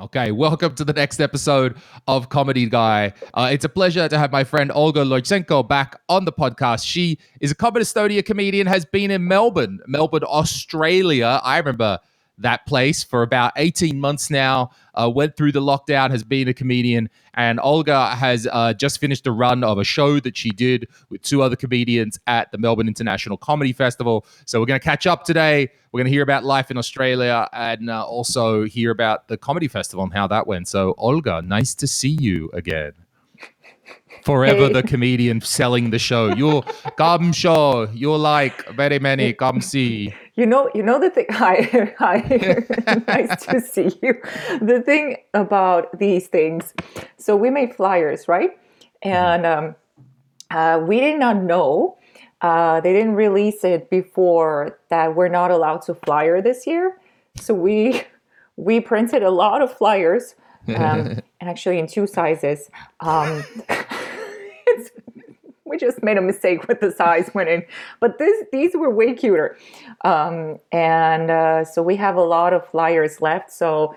Okay, welcome to the next episode of Comedy Guy. Uh, it's a pleasure to have my friend Olga Lojchenko back on the podcast. She is a Comedy comedian, has been in Melbourne, Melbourne, Australia. I remember that place for about 18 months now. Uh, went through the lockdown, has been a comedian, and Olga has uh, just finished a run of a show that she did with two other comedians at the Melbourne International Comedy Festival. So we're going to catch up today. We're going to hear about life in Australia and uh, also hear about the comedy festival and how that went. So Olga, nice to see you again. Forever Hey. the comedian selling the show. You're come show. You're like very many come see. You know, you know the thing. Hi, hi. nice to see you. The thing about these things. So we made flyers, right? And um, uh, we did not know. Uh, they didn't release it before that we're not allowed to flyer this year. So we we printed a lot of flyers, um, and actually in two sizes. Um, it's, we just made a mistake with the size when in, but this these were way cuter, um, and uh, so we have a lot of flyers left. So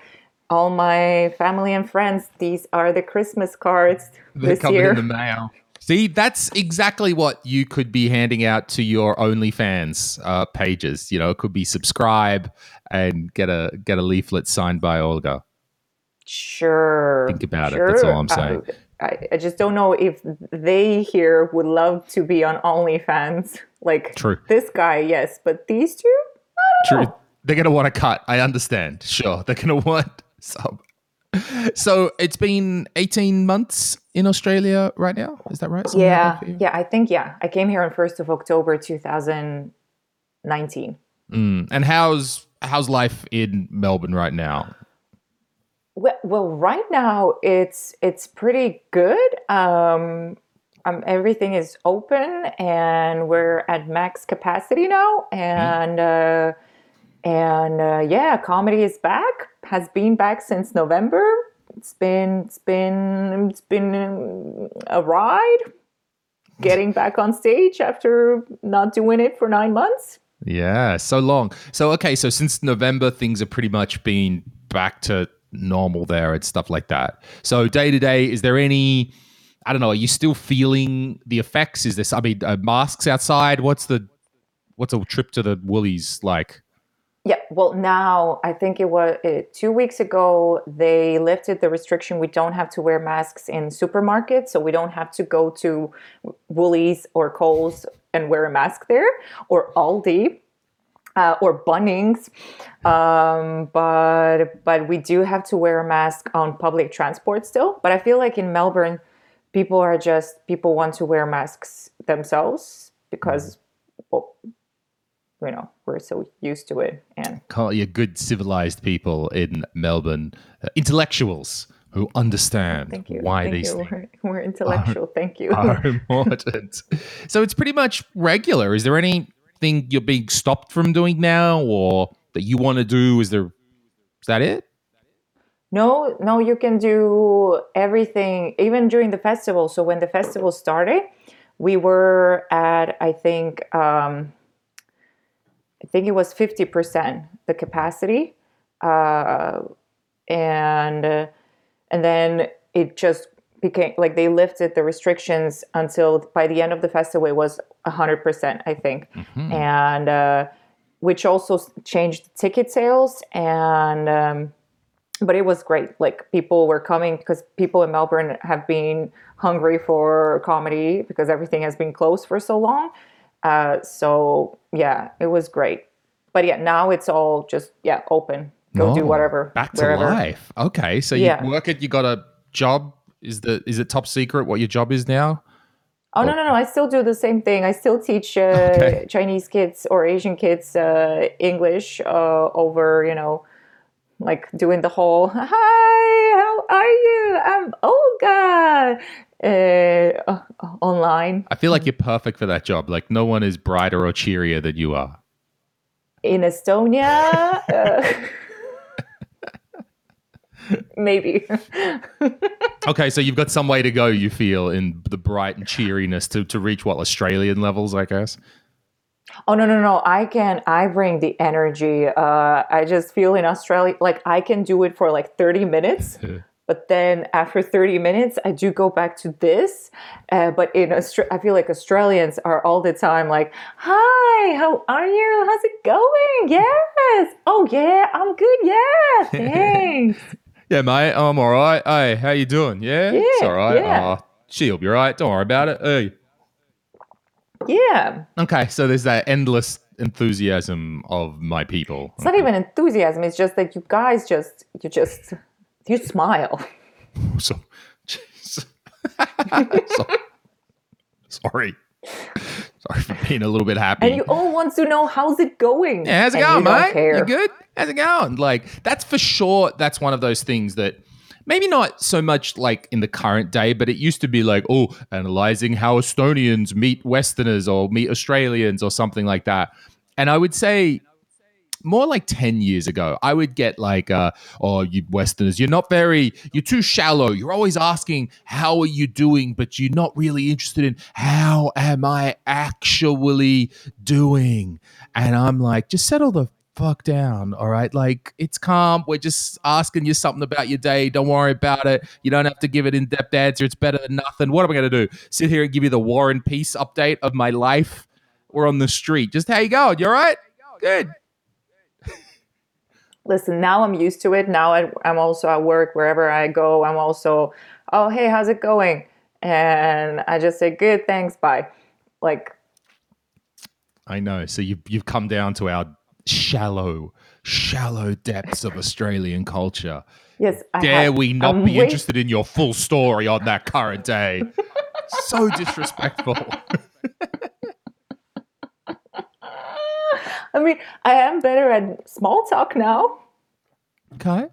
all my family and friends, these are the Christmas cards They're this coming year. in the mail. See, that's exactly what you could be handing out to your OnlyFans uh, pages. You know, it could be subscribe and get a get a leaflet signed by Olga. Sure. Think about it, that's all I'm saying. Uh, I, I just don't know if they here would love to be on OnlyFans. Like True. this guy, yes, but these two, True. They're going to want to cut. I understand. Sure. They're to want some. So it's been 18 months in Australia right now. Is that right? Something like yeah, that yeah. I think yeah. I came here on first of October, two thousand nineteen. Mm. And how's how's life in Melbourne right now? Well, right now it's it's pretty good. Um, um, everything is open, and we're at max capacity now. And uh, and uh, yeah, comedy is back. Has been back since November. It's been it's been it's been a ride. Getting back on stage after not doing it for nine months. Yeah, so long. So okay, so since November, things have pretty much been back to normal there and stuff like that. So day to day, is there any? I don't know. Are you still feeling the effects? Is this? I mean, uh, masks outside. What's the? What's a trip to the Woolies like? Yeah, well, now I think it was uh, two weeks ago they lifted the restriction. We don't have to wear masks in supermarkets, so we don't have to go to Woolies or Coles and wear a mask there, or Aldi, uh, or Bunnings. Um, but but we do have to wear a mask on public transport still. But I feel like in Melbourne, people are just people want to wear masks themselves because well, you know we're so used to it and Call you good civilized people in Melbourne, uh, intellectuals who understand why Thank these you. We're, we're intellectual. Thank you. are important. so it's pretty much regular. Is there you're being stopped from doing now, or that you want to do? Is there? Is that it? no, no, you can do everything, even during the festival. So when the festival started, we were at I think um, I think it was fifty percent the capacity, uh, and and then it just became like they lifted the restrictions until by the end of the festival it was hundred percent. I think. and uh, which also changed ticket sales and um, but it was great like people were coming because people in melbourne have been hungry for comedy because everything has been closed for so long uh, so yeah it was great but yeah now it's all just yeah open go do Oh, whatever Back to wherever life. Okay, so Yeah. you work it. You got a job. Is the is it top secret what your job is now? Oh no no no! I still do the same thing. I still teach uh, Okay. Chinese kids or Asian kids uh, English uh, over you know, like doing the whole "Hi, how are you? I'm Olga" uh, uh, online I feel like you're perfect for that job. Like no one is brighter or cheerier than you are. in Estonia. Maybe. Okay, so you've got some way to go. You feel in the bright and cheeriness to to reach what Australian levels, I guess. Oh no no no! I can I bring the energy. Uh, I just feel in Australia like I can do it for like thirty minutes, but then after thirty minutes, I do go back to this. Uh, but in Australia, I feel like Australians are all the time like, "Hi, how are you? How's it going? Yes. Oh yeah, I'm good. Yeah, thanks." Yeah, mate, oh, I'm all right. Hey, how you doing? Yeah, it's all right. yeah. Oh, she'll be right. Don't worry about it. Hey. yeah, Okay, so there's that endless enthusiasm of my people. it's not even enthusiasm. It's just that you guys just you just you smile. So, so- sorry. Sorry for being a little bit happy. And you all want to know how's it going. Yeah, how's it and going, you mate? You good? How's it going? Like, that's for sure. That's one of those things that maybe not so much like in the current day, but it used to be like, oh, analyzing how Estonians meet Westerners or meet Australians or something like that. And I would say more like 10 years ago, I would get like, uh, oh, you Westerners, you're not very, you're too shallow. You're always asking, how are you doing? But you're not really interested in how am I actually doing? And I'm like, just settle the fuck down. All right. Like, it's calm. We're just asking you something about your day. Don't worry about it. You don't have to give an in depth answer. It's better than nothing. What am I going to do? Sit here and give you the war and peace update of my life? We're on the street. Just how you going? You all right? Good. Listen now i'm used to it now I, i'm also at work wherever i go i'm also oh hey how's it going and i just say good thanks bye like I know. So you've you've come down to our shallow, shallow depths of Australian culture. yes I Dare have- we not I'm be interested in your full story on that current day? so disrespectful. i mean i am better at small talk now Okay.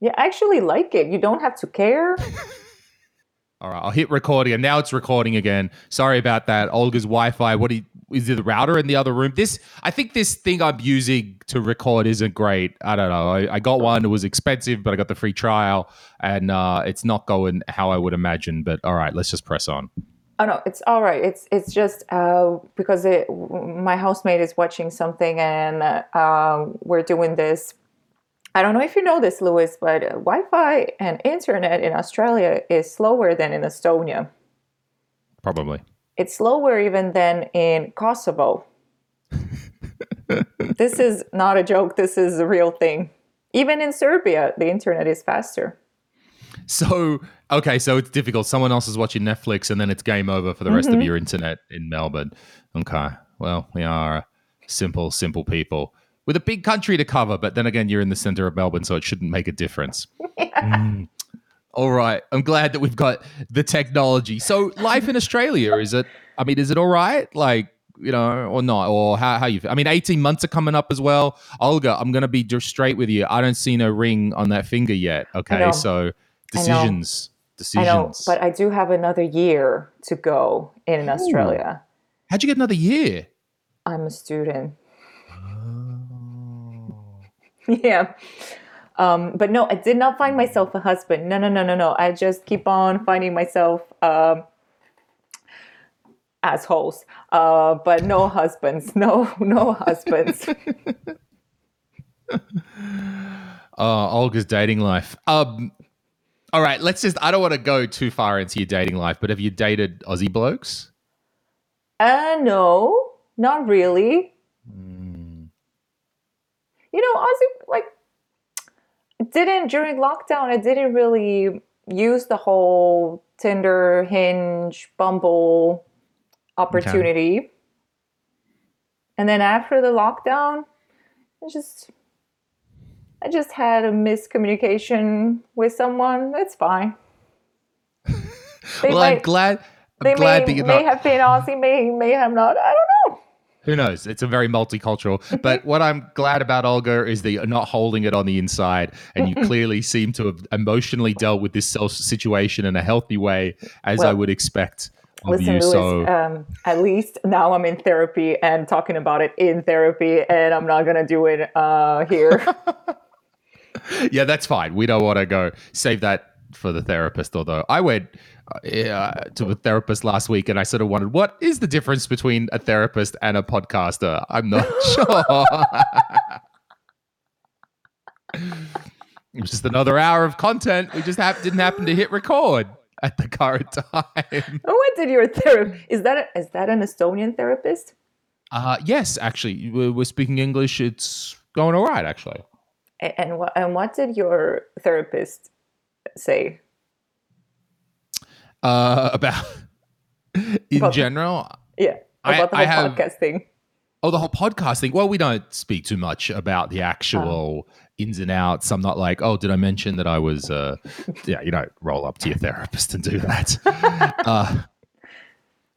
you actually like it you don't have to care All right, I'll hit recording, and now it's recording again. Sorry about that. Olga's Wi-Fi. What do you, is it? The router in the other room. This, I think, this thing I'm using to record isn't great. I don't know. I, I got one. It was expensive, but I got the free trial, and uh, it's not going how I would imagine. But all right, let's just press on. Oh no, it's all right. It's it's just uh, because it, my housemate is watching something and uh, um, we're doing this. I don't know if you know this, Lewis, but Wi-Fi and internet in Australia is slower than in Estonia. Probably. It's slower even than in Kosovo. this is not a joke. This is a real thing. Even in Serbia, the internet is faster. So okay, so it's difficult. Someone else is watching Netflix, and then it's game over for the rest Mm-hmm. of your internet in Melbourne. Okay, well, we are simple, simple people with a big country to cover. But then again, you're in the center of Melbourne, so it shouldn't make a difference. Mm. All right, I'm glad that we've got the technology. So, life in Australia is it? I mean, is it all right? Like. You know, or not, or how, how you feel. I mean, 18 months are coming up as well. Olga, I'm going to be just straight with you. I don't see no ring on that finger yet. Okay. So. Decisions. Decisions. I know, but I do have another year to go in Australia. How'd you get another year? I'm a student. Oh. yeah. Um, but no, I did not find myself a husband. No, no, no, no, no. I just keep on finding myself um, assholes. Uh, but no husbands. No, no husbands. Uh, Olga's dating life. Um, all right, let's just. I don't want to go too far into your dating life, but have you dated Aussie blokes? uh, no, not really. You know, Aussie, like, didn't during lockdown, I didn't really use the whole Tinder, Hinge, Bumble opportunity. And then after the lockdown, I just I just had a miscommunication with someone. It's fine. Well, I'm glad. I'm They glad may, that you're may not. have been Aussie, may may have not. I don't know. Who knows? It's a very multicultural. But what I'm glad about Olga is that you're not holding it on the inside, and you clearly seem to have emotionally dealt with this self situation in a healthy way, as I would expect of Listen, you. Louis, so um, at least now I'm in therapy and talking about it in therapy, and I'm not gonna do it uh, here. Yeah, that's fine. We don't want to go save that for the therapist. Although I went uh, to a therapist last week, and I sort of wondered what is the difference between a therapist and a podcaster. I'm not sure. it was just another hour of content. We just hap- didn't happen to hit record at the current time. What did your therapist? Is that a, is that an Estonian therapist? Uh, yes, actually, we're, we're speaking English. It's going all right, actually. And what and what did your therapist say? Uh, about in About- general. Yeah, I- about the I whole have- podcast thing. Oh, the whole podcast thing. Well, we don't speak too much about the actual ins and outs. I'm not like, oh, did I mention that I was? Uh, yeah, you don't roll up to your therapist and do that. uh,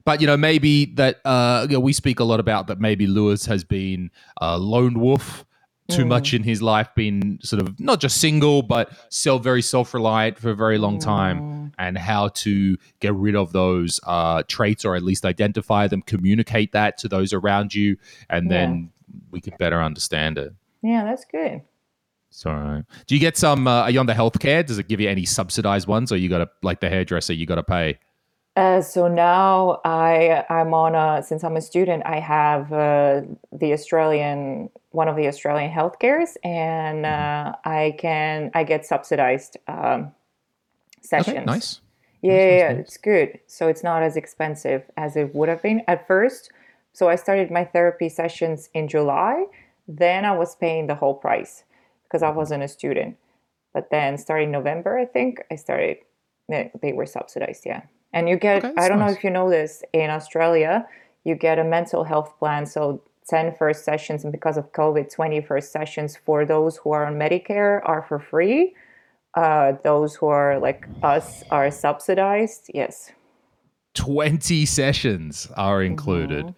but you know, maybe that uh, you know, we speak a lot about that. Maybe Lewis has been a lone wolf too much in his life, been sort of not just single, but self very self reliant for a very long time, and how to get rid of those uh, traits or at least identify them, communicate that to those around you, and then we can better understand it. Yeah, that's good. So, do you get some? Uh, are you on the healthcare? Does it give you any subsidized ones, or you got to like the hairdresser? You got to pay. Uh, so now I I'm on a since I'm a student I have uh, the Australian one of the Australian healthcares and uh, I can I get subsidized um, sessions. Okay, nice. Yeah, Nice, yeah, nice, it's good. So it's not as expensive as it would have been at first. So I started my therapy sessions in July. Then I was paying the whole price because I wasn't a student. But then starting November, I think I started. They, they were subsidized, yeah. And you get. Okay, I don't know if you know this in Australia. You get a mental health plan. So 10 first sessions, and because of COVID, 20 first sessions for those who are on Medicare are for free uh, those who are like us are subsidized. Yes. 20 sessions are included.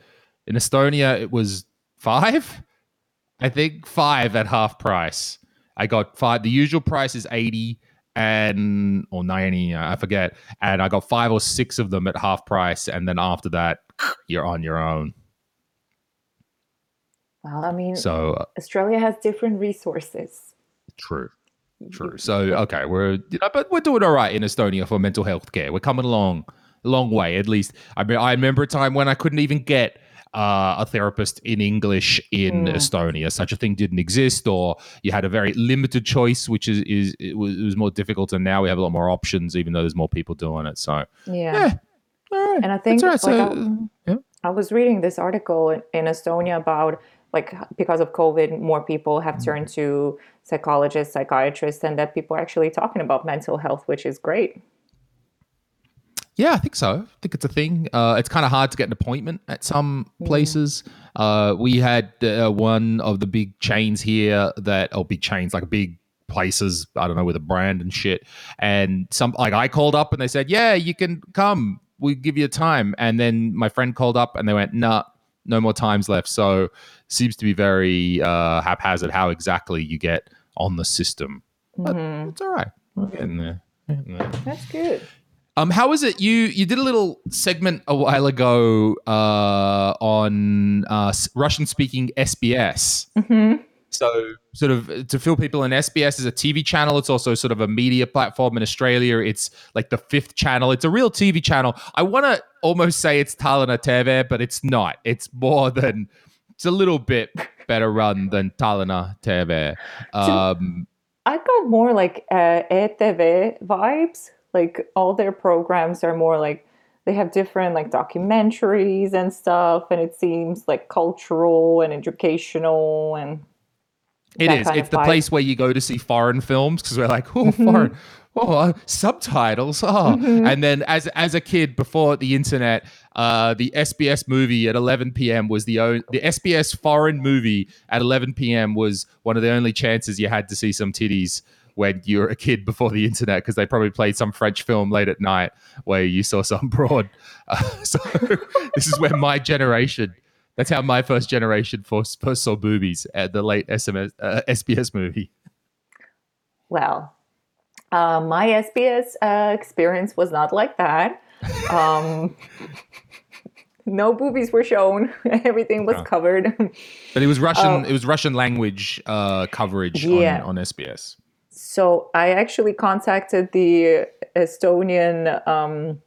In Estonia, it was five. I think five at half price. I got five. The usual price is 80 and or 90, I forget. And I got five or six of them at half price. And then after that, you're on your own. Well, I mean, So uh, Australia has different resources. true. True. So okay, we're you know, but we're doing all right in Estonia for mental health care. We're coming along a long way, at least. I mean, I remember a time when I couldn't even get uh, a therapist in English in Mm. Estonia. Such a thing didn't exist, or you had a very limited choice, which is is it was, it was more difficult. And now we have a lot more options, even though there's more people doing it. So Yeah. yeah, right. And I think right. like, So, I- yeah. I was reading this article in, in Estonia about like because of COVID, more people have turned to psychologists, psychiatrists, and that people are actually talking about mental health, which is great. Yeah, I think so. I think it's a thing. Uh, it's kind of hard to get an appointment at some places. Uh, we had uh, one of the big chains here that, or big chains, like big places, I don't know, with a brand and shit. And some, like I called up and they said, yeah, you can come. We give you a time. And then my friend called up and they went, nah, no more times left. So seems to be very uh, haphazard how exactly you get on the system. But Mhm. it's all right. We're getting there. Getting there. That's good. Um, how was it? You you did a little segment a while ago uh, on uh, Russian speaking SBS. hmm So, sort of to fill people in, SBS is a TV channel. It's also sort of a media platform in Australia. It's like the fifth channel. It's a real TV channel. I want to almost say it's Tallinna TV, but it's not. It's more than. It's a little bit better run than Tallinna TV. Um, I got more like uh, ETV vibes. Like all their programs are more like they have different like documentaries and stuff, and it seems like cultural and educational and It is. It's the vibe. place where you go to see foreign films because we're like, oh, Mm-hmm. foreign, oh, uh, subtitles, oh. And then as as a kid before the internet, uh, the SBS movie at 11 p.m. was the only the SBS foreign movie at 11 p.m. was one of the only chances you had to see some titties when you were a kid before the internet because they probably played some French film late at night where you saw some broad. Uh, so this is where my generation. That's how my first generation first, first saw boobies at the late SMS, uh, SBS movie. Well, uh, my SBS uh, experience was not like that. Um, no boobies were shown. Everything was Oh. covered. But it was Russian. Oh. It was Russian language uh, coverage Yeah. on, on SBS. So I actually contacted the Estonian um,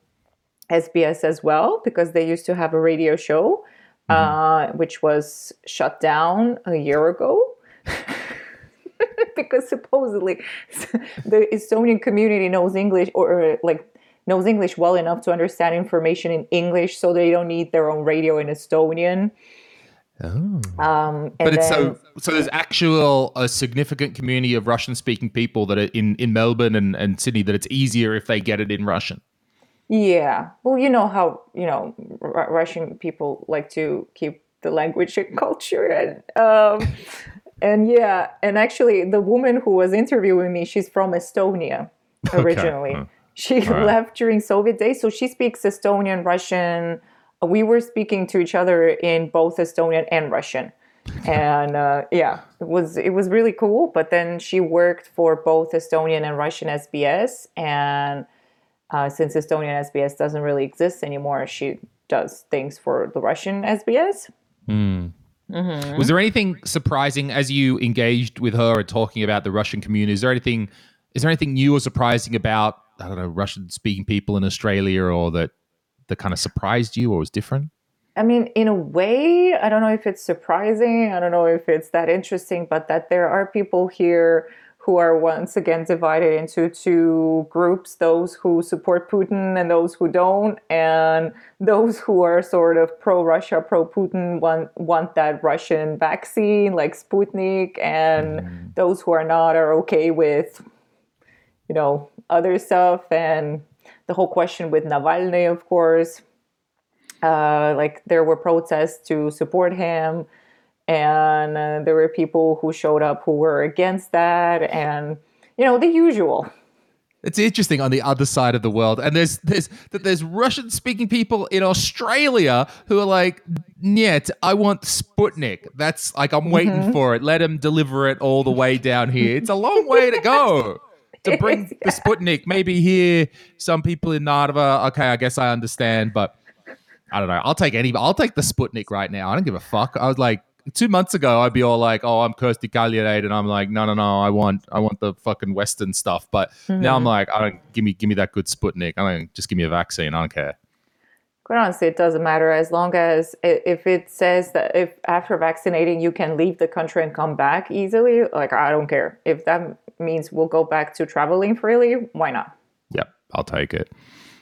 SBS as well because they used to have a radio show, uh, which was shut down a year ago. because supposedly the Estonian community knows English or like knows English well enough to understand information in English, so they don't need their own radio in Estonian. Oh. Um, and But it's then- so so there's actual a significant community of Russian speaking people that are in, in Melbourne and, and Sydney that it's easier if they get it in Russian. Yeah. Well, you know how, you know, R- Russian people like to keep the language and culture and um and yeah, and actually the woman who was interviewing me, she's from Estonia originally. huh. She right. left during Soviet days, so she speaks Estonian, Russian. We were speaking to each other in both Estonian and Russian. and uh, yeah, it was it was really cool. But then she worked for both Estonian and Russian SBS, and uh, since Estonian SBS doesn't really exist anymore, she does things for the Russian SBS. Was there anything surprising as you engaged with her and talking about the Russian community? Is there anything is there anything new or surprising about I don't know Russian speaking people in Australia or that that kind of surprised you or was different? I mean, in a way, I don't know if it's surprising. I don't know if it's that interesting, but that there are people here who are once again divided into two groups those who support Putin and those who don't. And those who are sort of pro Russia, pro Putin want, want that Russian vaccine like Sputnik. And mm. those who are not are okay with, you know, other stuff. And the whole question with Navalny, of course uh, like there were protests to support him and uh, there were people who showed up who were against that and you know the usual It's interesting on the other side of the world, and there's there's that there's Russian speaking people in Australia who are like, "Niet, I want Sputnik." That's like I'm waiting for it. Let him deliver it all the way down here. It's a long way to go to bring the Sputnik. Maybe here, some people in Narva. Okay, I guess I understand, but I don't know. I'll take any. I'll take the Sputnik right now. I don't give a fuck. I was like. Two months ago, I'd be all like, "Oh, I'm Kirsty Cagliari," and I'm like, "No, no, no, I want, I want the fucking Western stuff." But now I'm hmm. like, "I don't give me, give me that good Sputnik. I don't just give me a vaccine. I don't care." quite honestly it doesn't matter as long as if it says that if after vaccinating you can leave the country and come back easily like i don't care if that means we'll go back to traveling freely why not Yep, I'll take it.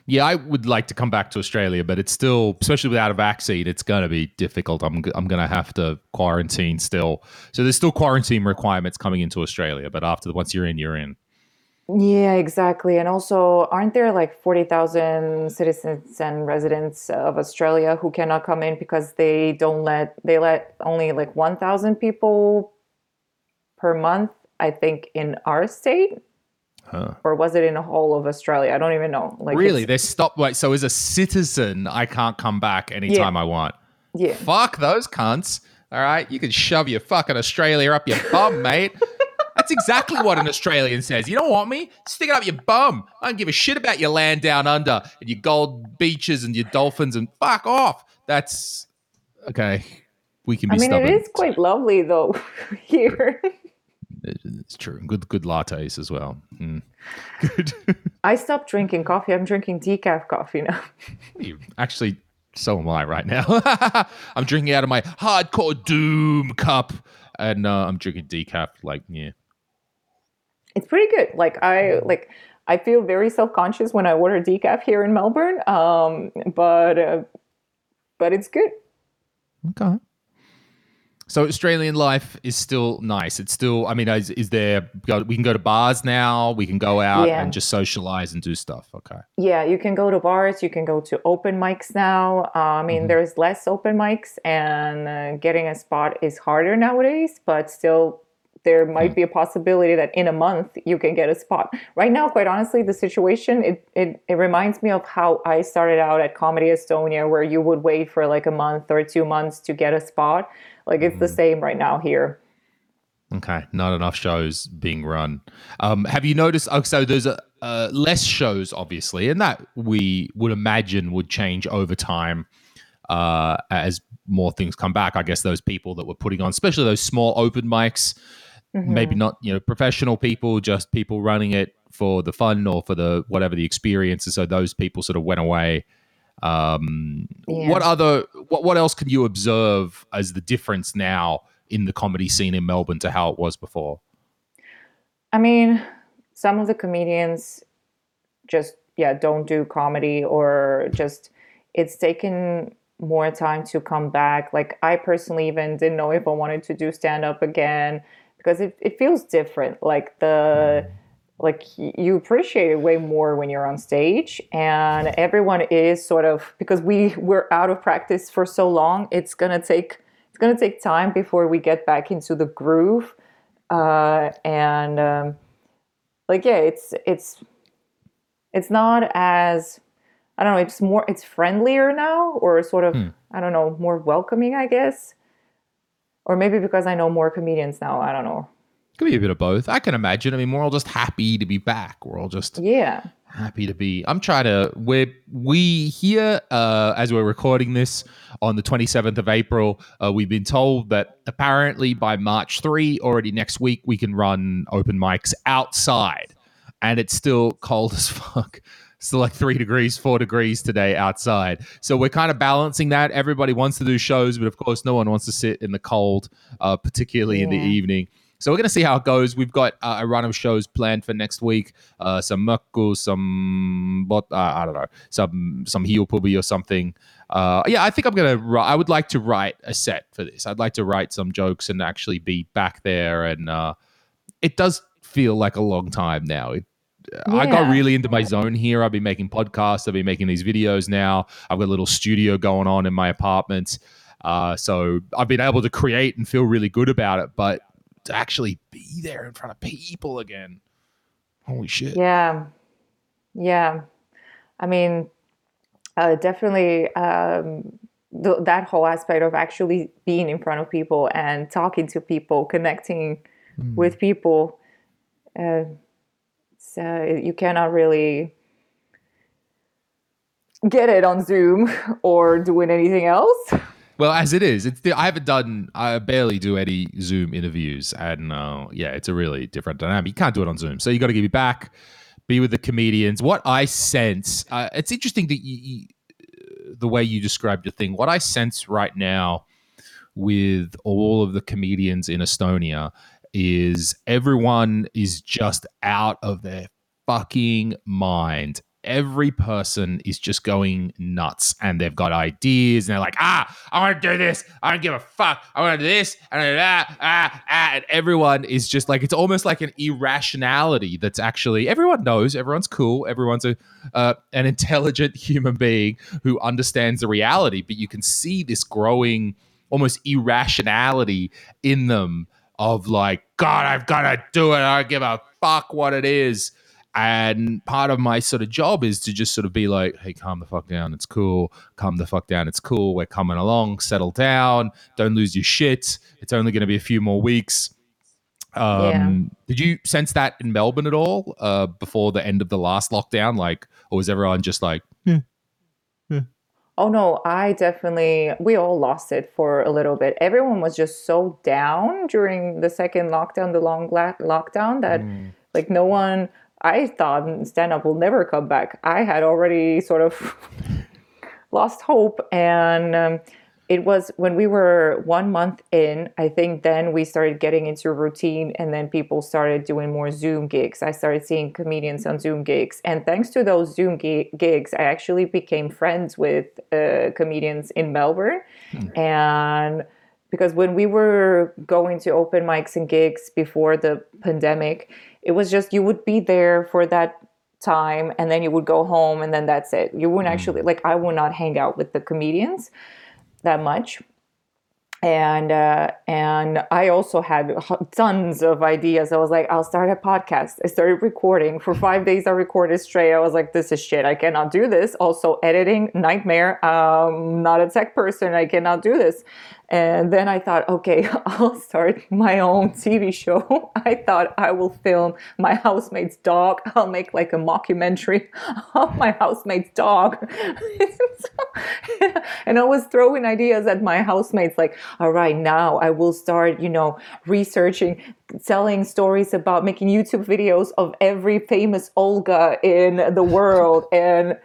Yeah, I would like to come back to Australia, but it's still, especially without a vaccine, it's going to be difficult. I'm, I'm going to have to quarantine still. So there's still quarantine requirements coming into Australia, but after once you're in, you're in. Yeah, exactly. And also, aren't there like 40,000 citizens and residents of Australia who cannot come in because they don't let, they let only like 1,000 people per month, I think, in our state? Huh. Or was it in the whole of Australia? I don't even know. Like, Really? They stop. Wait, so as a citizen, I can't come back anytime I want. Yeah. Fuck those cunts. All right, you can shove your fucking Australia up your bum, mate. That's exactly what an Australian says. You don't want me? Stick it up your bum. I don't give a shit about your land down under and your gold beaches and your dolphins and fuck off. That's okay. We can be I mean, stubborn. it is quite lovely though here. It's true. Good, good lattes as well. Mm. Good. I stopped drinking coffee. I'm drinking decaf coffee now. You- Actually, so am I right now. I'm drinking out of my hardcore doom cup, and uh, I'm drinking decaf. Like, yeah. It's pretty good. Like I like I feel very self-conscious when I order decaf here in Melbourne. Um, but uh, but it's good. Okay. So Australian life is still nice. It's still. I mean, is, is there? We can go to bars now. We can go out Yeah. and just socialize and do stuff. Okay. Yeah, you can go to bars. You can go to open mics now. Uh, I mean, there's less open mics, and uh, getting a spot is harder nowadays. But still, there might be a possibility that in a month you can get a spot. Right now, quite honestly, the situation it it, it reminds me of how I started out at Comedy Estonia, where you would wait for like a month or two months to get a spot. Like it's the same right now here. Okay, not enough shows being run. Um, have you noticed? Oh, so there's a, uh, less shows, obviously, and that we would imagine would change over time uh, as more things come back. I guess those people that were putting on, especially those small open mics, maybe not you know professional people, just people running it for the fun or for the whatever the experience. And so those people sort of went away. Um, Yeah. What other what what else can you observe as the difference now in the comedy scene in Melbourne to how it was before? I mean, some of the comedians just yeah don't do comedy or just it's taken more time to come back. Like I personally even didn't know if I wanted to do stand up again because it, it feels different. Like the like you appreciate it way more when you're on stage and everyone is sort of because we we're out of practice for so long it's gonna take it's gonna take time before we get back into the groove uh, and um, like yeah it's it's it's not as i don't know it's more it's friendlier now or sort of Hmm. i don't know more welcoming i guess or maybe because i know more comedians now i don't know Could be a bit of both. I can imagine. I mean, we're all just happy to be back. We're all just yeah happy to be. I'm trying to. We're we here uh, as we're recording this on the 27th of April. Uh, we've been told that apparently by March 3, already next week, we can run open mics outside, and it's still cold as fuck. Still like three degrees, four degrees today outside. So we're kind of balancing that. Everybody wants to do shows, but of course, no one wants to sit in the cold, uh, particularly in the evening. So we're going to see how it goes. We've got uh, a run of shows planned for next week. Uh, some Mökku, some but uh, I don't know, some some heel pubi or something. Uh, yeah, I think I'm gonna. ri- I would like to write a set for this. I'd like to write some jokes and actually be back there. And uh, it does feel like a long time now. It, I got really into my zone here. I've been making podcasts. I've been making these videos now. I've got a little studio going on in my apartment. Uh, so I've been able to create and feel really good about it. But to actually be there in front of people again, holy shit! Yeah, yeah. I mean, uh, definitely um, th- that whole aspect of actually being in front of people and talking to people, connecting Mm. with people. Uh, so you cannot really get it on Zoom or doing anything else. Well, as it is, it's the, I haven't done. I barely do any Zoom interviews, and uh, yeah, it's a really different dynamic. You can't do it on Zoom, so you got to give it back, be with the comedians. What I sense, uh, it's interesting that you, you, the way you described your thing. What I sense right now with all of the comedians in Estonia is everyone is just out of their fucking mind. Every person is just going nuts and they've got ideas and they're like, ah, I want to do this. I don't give a fuck. I want to do this and that. Ah, ah. And everyone is just like, it's almost like an irrationality that's actually, everyone knows, everyone's cool, everyone's a, uh, an intelligent human being who understands the reality, but you can see this growing almost irrationality in them of like, God, I've got to do it. I don't give a fuck what it is. And part of my sort of job is to just sort of be like, hey, calm the fuck down. It's cool. Calm the fuck down. It's cool. We're coming along. Settle down. Don't lose your shit. It's only going to be a few more weeks. Um, Did you sense that in Melbourne at all uh, before the end of the last lockdown? Like, or was everyone just like, Oh no, I definitely, we all lost it for a little bit. Everyone was just so down during the second lockdown, the long la- lockdown, that like no one, I thought stand up will never come back. I had already sort of lost hope. And um, it was when we were one month in, I think then we started getting into routine and then people started doing more Zoom gigs. I started seeing comedians on Zoom gigs. And thanks to those Zoom gi- gigs, I actually became friends with uh, comedians in Melbourne. And because when we were going to open mics and gigs before the pandemic, it was just you would be there for that time and then you would go home and then that's it. You wouldn't actually, like, I would not hang out with the comedians that much and uh, and I also had tons of ideas. I was like, I'll start a podcast. I started recording for five days. I recorded straight. I was like, this is shit. I cannot do this. Also, editing nightmare. Um, not a tech person. I cannot do this. And then I thought, okay, I'll start my own TV show. I thought I will film my housemate's dog. I'll make like a mockumentary of my housemate's dog. and I was throwing ideas at my housemates like, all right, now I will start, you know, researching, telling stories about making YouTube videos of every famous Olga in the world. and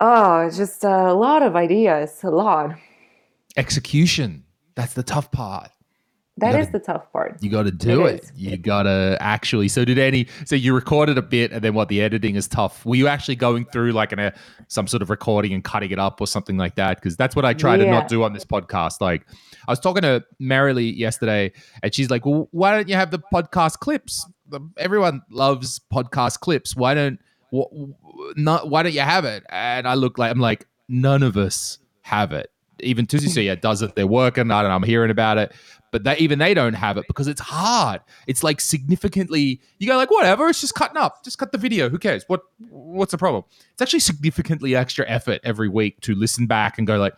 oh, just a lot of ideas, a lot. Execution. That's the tough part. That gotta- is the tough part. You got to do It it. You got to actually. So did any? So you recorded a bit, and then what? The editing is tough. Were you actually going through like an, a some sort of recording and cutting it up or something like that? Because that's what I try to not do on this podcast. Like I was talking to Marilee yesterday, and she's like, "Well, why don't you have the podcast clips? Everyone loves podcast clips. Why don't wh- not? Why don't you have it?" And I look like I'm like, none of us have it. Even Tusi yeah, does it. They're working on it. I'm hearing about it but they even they don't have it because it's hard. It's like significantly you go like whatever, it's just cutting up. Just cut the video. Who cares? What what's the problem? It's actually significantly extra effort every week to listen back and go like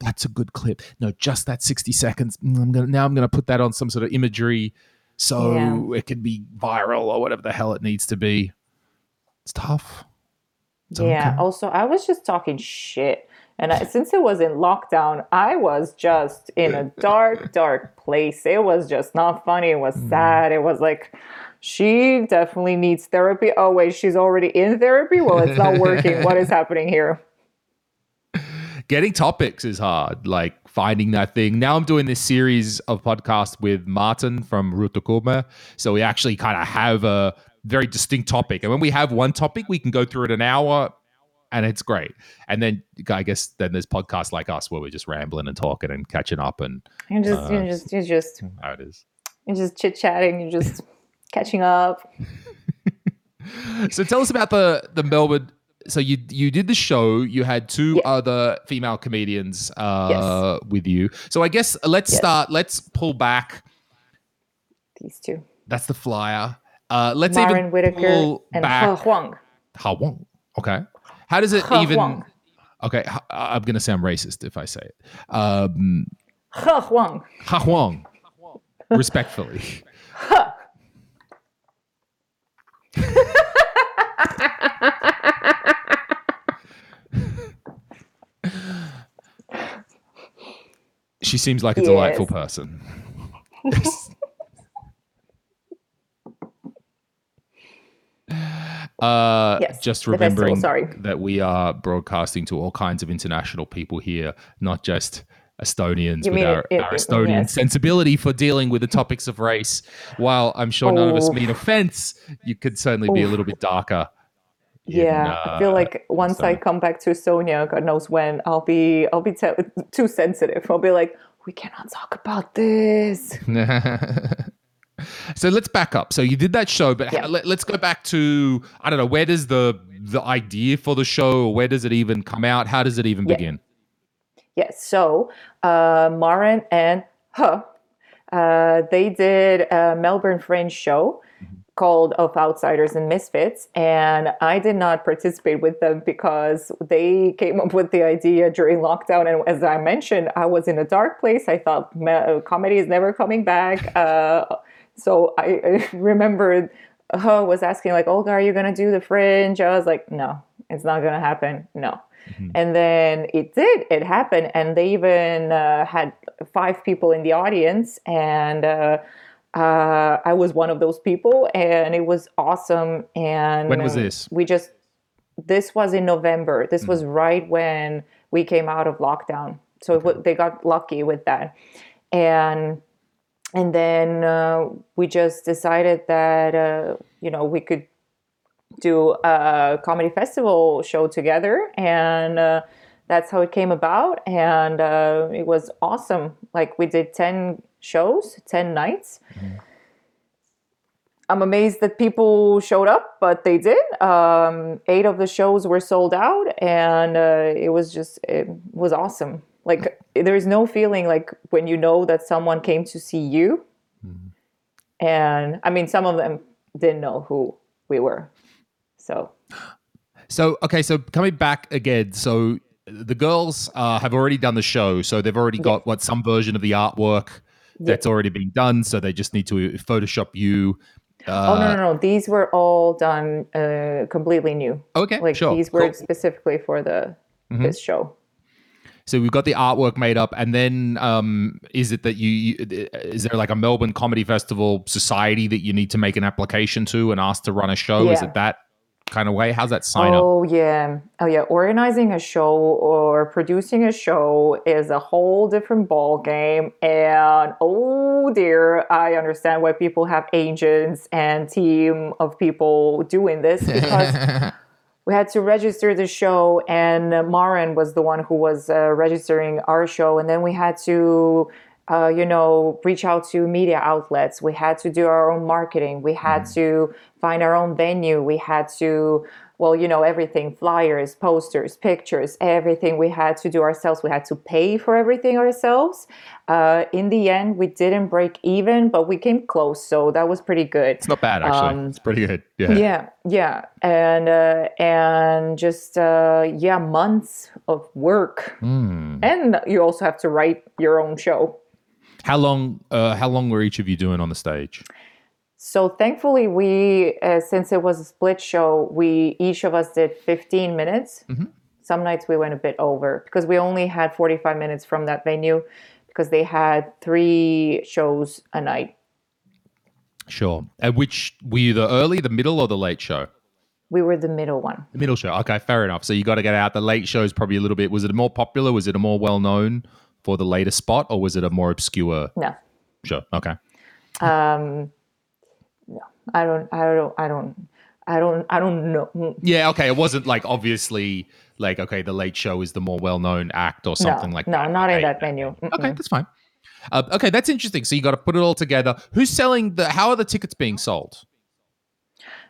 that's a good clip. No, just that 60 seconds. Mm, I'm gonna now I'm gonna put that on some sort of imagery so Yeah. it can be viral or whatever the hell it needs to be. It's tough. It's yeah. okay. Also, I was just talking shit. And I, since it was in lockdown, I was just in a dark, dark place. It was just not funny. It was mm-hmm. sad. It was like, she definitely needs therapy. Oh, wait, she's already in therapy? Well, it's not working. what is happening here? getting topics is hard like finding that thing now i'm doing this series of podcasts with martin from ruta Kurma. so we actually kind of have a very distinct topic and when we have one topic we can go through it an hour and it's great and then i guess then there's podcasts like us where we're just rambling and talking and catching up and You're just, Uh, you're just, you're just, how it is you're just chit chatting. You're just catching up. so tell us about the the melbourne so you you did the show you had two Yeah. other female comedians uh with you so i guess let's Yes. start let's pull back These two. That's the flyer. Uh, let's Maren even Whitaker pull and back. He Huang. Ha Wong. Okay. How does it He even? Huang. Okay, I, am gonna sound racist if I say it. Um, He Huang. Ha Huang. Respectfully. she seems like a delightful Yes. person. Uh, Yes, just the festival, remembering sorry. that we are broadcasting to all kinds of international people here, not just Estonians You with mean our, it- our it- Estonian yes. sensibility for dealing with the topics of race. While I'm sure none of us Oh. mean offense, you could certainly be a little bit darker. in, Yeah, I feel uh, like once I come back to Estonia, God knows when, I'll be I'll be te- too sensitive. I'll be like, we cannot talk about this. so let's back up. So you did that show, but Yeah. let, us go back to I don't know where does the the idea for the show, or where does it even come out? How does it even Yeah. begin? Yes. So uh, Maren and Huh, uh, they did a Melbourne Fringe show called Of Outsiders and Misfits, and I did not participate with them because they came up with the idea during lockdown. And as I mentioned, I was in a dark place. I thought uh, comedy is never coming back. Uh, so I, I remembered Huh was asking like, "Olga, are you gonna do the Fringe?" I was like, "No, it's not gonna happen. No." And then it did. It happened, and they even uh, had five people in the audience, and uh, uh, I was one of those people, and it was awesome. And When was this? We just this was in November. This was right when we came out of lockdown, so wa- they got lucky with that, and and then uh, we just decided that uh, you know we could do a comedy festival show together. And uh, that's how it came about. And uh, it was awesome. Like we did 10 shows 10 nights. I'm amazed that people showed up but they did. Um, eight of the shows were sold out. And uh, it was just it was awesome. Like there's no feeling like when you know that someone came to see you and i mean some of them didn't know who we were so So okay, so coming back again, so the girls uh, have already done the show, so they've already got what some version of the artwork that's already been done. So they just need to Photoshop you. Uh, oh no, no, no! These were all done uh, completely new. Okay, Like sure. these were cool. specifically for the Mhm. this show. So we've got the artwork made up, and then um, is it that you, you is there like a Melbourne Comedy Festival society that you need to make an application to and ask to run a show? Is it that kind of way? How's that sign up? Oh yeah. Oh yeah. Organizing a show or producing a show is a whole different ball game. And oh dear, I understand why people have agents and team of people doing this because we had to register the show and Maren was the one who was uh, registering our show. And then we had to uh, you know reach out to media outlets. We had to do our own marketing. We had to find our own venue. We had to well you know everything flyers posters pictures everything we had to do ourselves we had to pay for everything ourselves uh, in the end we didn't break even but we came close so that was pretty good It's not bad actually. Um, it's pretty good. Yeah. yeah yeah and uh, and just uh, yeah months of work Hmm. and you also have to write your own show How long? Uh, how long were each of you doing on the stage? So thankfully we uh, since it was a split show we each of us did 15 minutes some nights we went a bit over because we only had 45 minutes from that venue because they had three shows a night Sure. And which were you the early, the middle, or the late show? we were the middle one The middle show. Okay, fair enough. So you got to get out. The late show is probably a little bit. Was it more popular? Was it a more well known for the later spot, or was it a more obscure no Sure. Okay. um i don't i don't i don't i don't i don't know Yeah. Okay. It wasn't like obviously like okay, the late show is the more well known act or something no, like no, that. No, not in that venue. Mm-mm. Okay, that's fine. Uh, okay, that's interesting. So you got to put it all together. Who's selling the? How are the tickets being sold?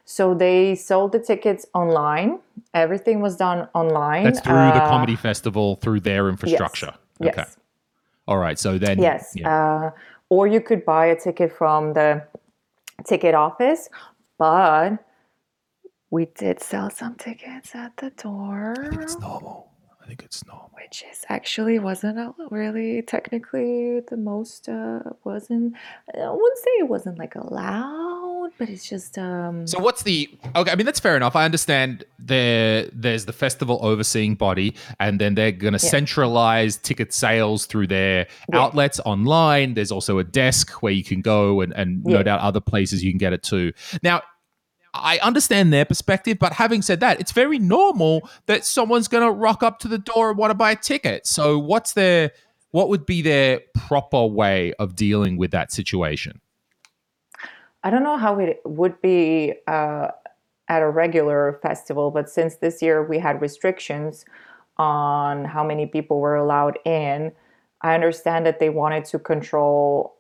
So they sold the tickets online. Everything was done online. That's through the Uh, comedy festival through their infrastructure. Yes. Okay. All right. So then. Yes. yeah. Uh, or you could buy a ticket from the ticket office, but we did sell some tickets at the door. It's normal. I think it's normal. Which is actually wasn't a- really technically the most uh wasn't i wouldn't say it wasn't like allowed but it's just um So what's the okay? I mean that's fair enough. I understand there. There's the festival overseeing body, and then they're going to centralize ticket sales through their Yeah. outlets online. There's also a desk where you can go, and and no doubt other places you can get it to. Now. I understand their perspective, but having said that, it's very normal that someone's going to rock up to the door and want to buy a ticket. So, what's their, what would be their proper way of dealing with that situation? i don't know how it would be uh at a regular festival but since this year we had restrictions on how many people were allowed in i understand that they wanted to control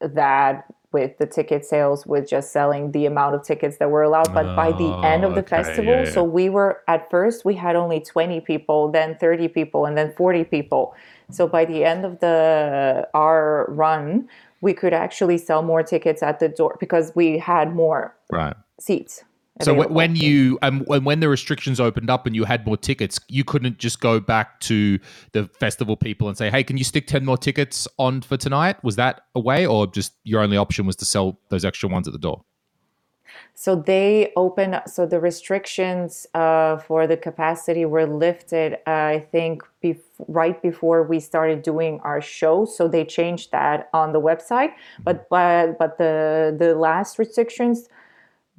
that with the ticket sales with just selling the amount of tickets that were allowed but by the oh, end of Oh, the okay, festival yeah, yeah. so we were at first we had only 20 people then 30 people and then 40 people so by the end of the our run we could actually sell more tickets at the door because we had more Right. seats So available. when you um, when when the restrictions opened up and you had more tickets, you couldn't just go back to the festival people and say, "Hey, can you stick ten more tickets on for tonight?" Was that a way, or just your only option was to sell those extra ones at the door? So they opened. So the restrictions uh, for the capacity were lifted. Uh, I think bef- right before we started doing our show. So they changed that on the website. But but but the the last restrictions,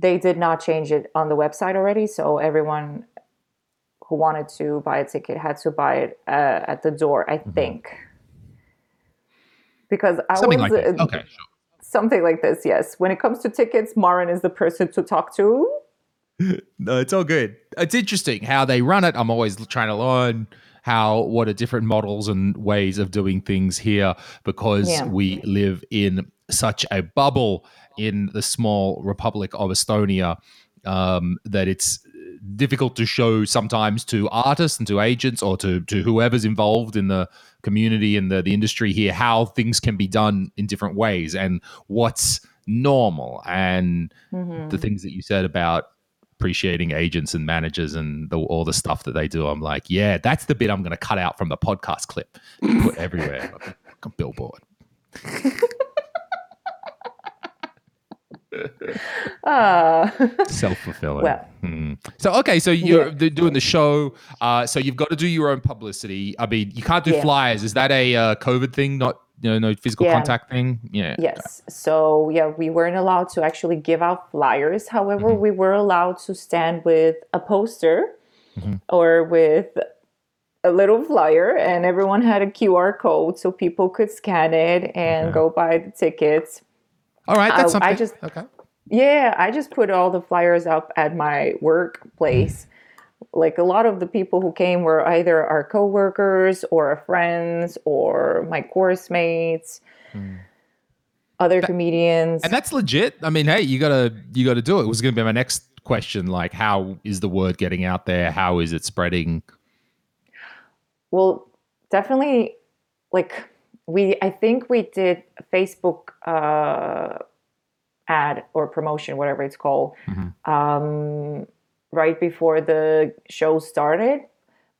they did not change it on the website already. So everyone who wanted to buy a ticket had to buy it uh, at the door. I think. Because I Something was like uh, Okay, sure. something like this. Yes. When it comes to tickets, Marin is the person to talk to. No, it's all good. It's interesting how they run it. I'm always trying to learn how what are different models and ways of doing things here because Yeah. we live in such a bubble in the small republic of Estonia um, that it's difficult to show sometimes to artists and to agents or to to whoever's involved in the community and the, the industry here how things can be done in different ways and what's normal and the things that you said about appreciating agents and managers and the, all the stuff that they do. I'm like, yeah, that's the bit I'm going to cut out from the podcast clip, and put everywhere, like a billboard. uh, Self fulfilling. Well- Hmm. So okay, so you're Yeah. doing the show. Uh, so you've got to do your own publicity. I mean, you can't do Yeah. flyers. Is that a uh, COVID thing? Not you know, no physical Yeah. contact thing. Yeah. yes. So yeah, we weren't allowed to actually give out flyers. However, Mm-hmm. we were allowed to stand with a poster Mm-hmm. or with a little flyer, and everyone had a QR code so people could scan it and Okay. go buy the tickets. All right, that's I- I just- okay. Yeah, I just put all the flyers up at my workplace. Like a lot of the people who came were either our coworkers or our friends or my course mates, hmm. other comedians. And that's legit. I mean, hey, you gotta you gotta do it. It was gonna be my next question. Like, how is the word getting out there? How is it spreading? Well, definitely, like we, I think we did a Facebook uh, ad or promotion, whatever it's called, um, right before the show started.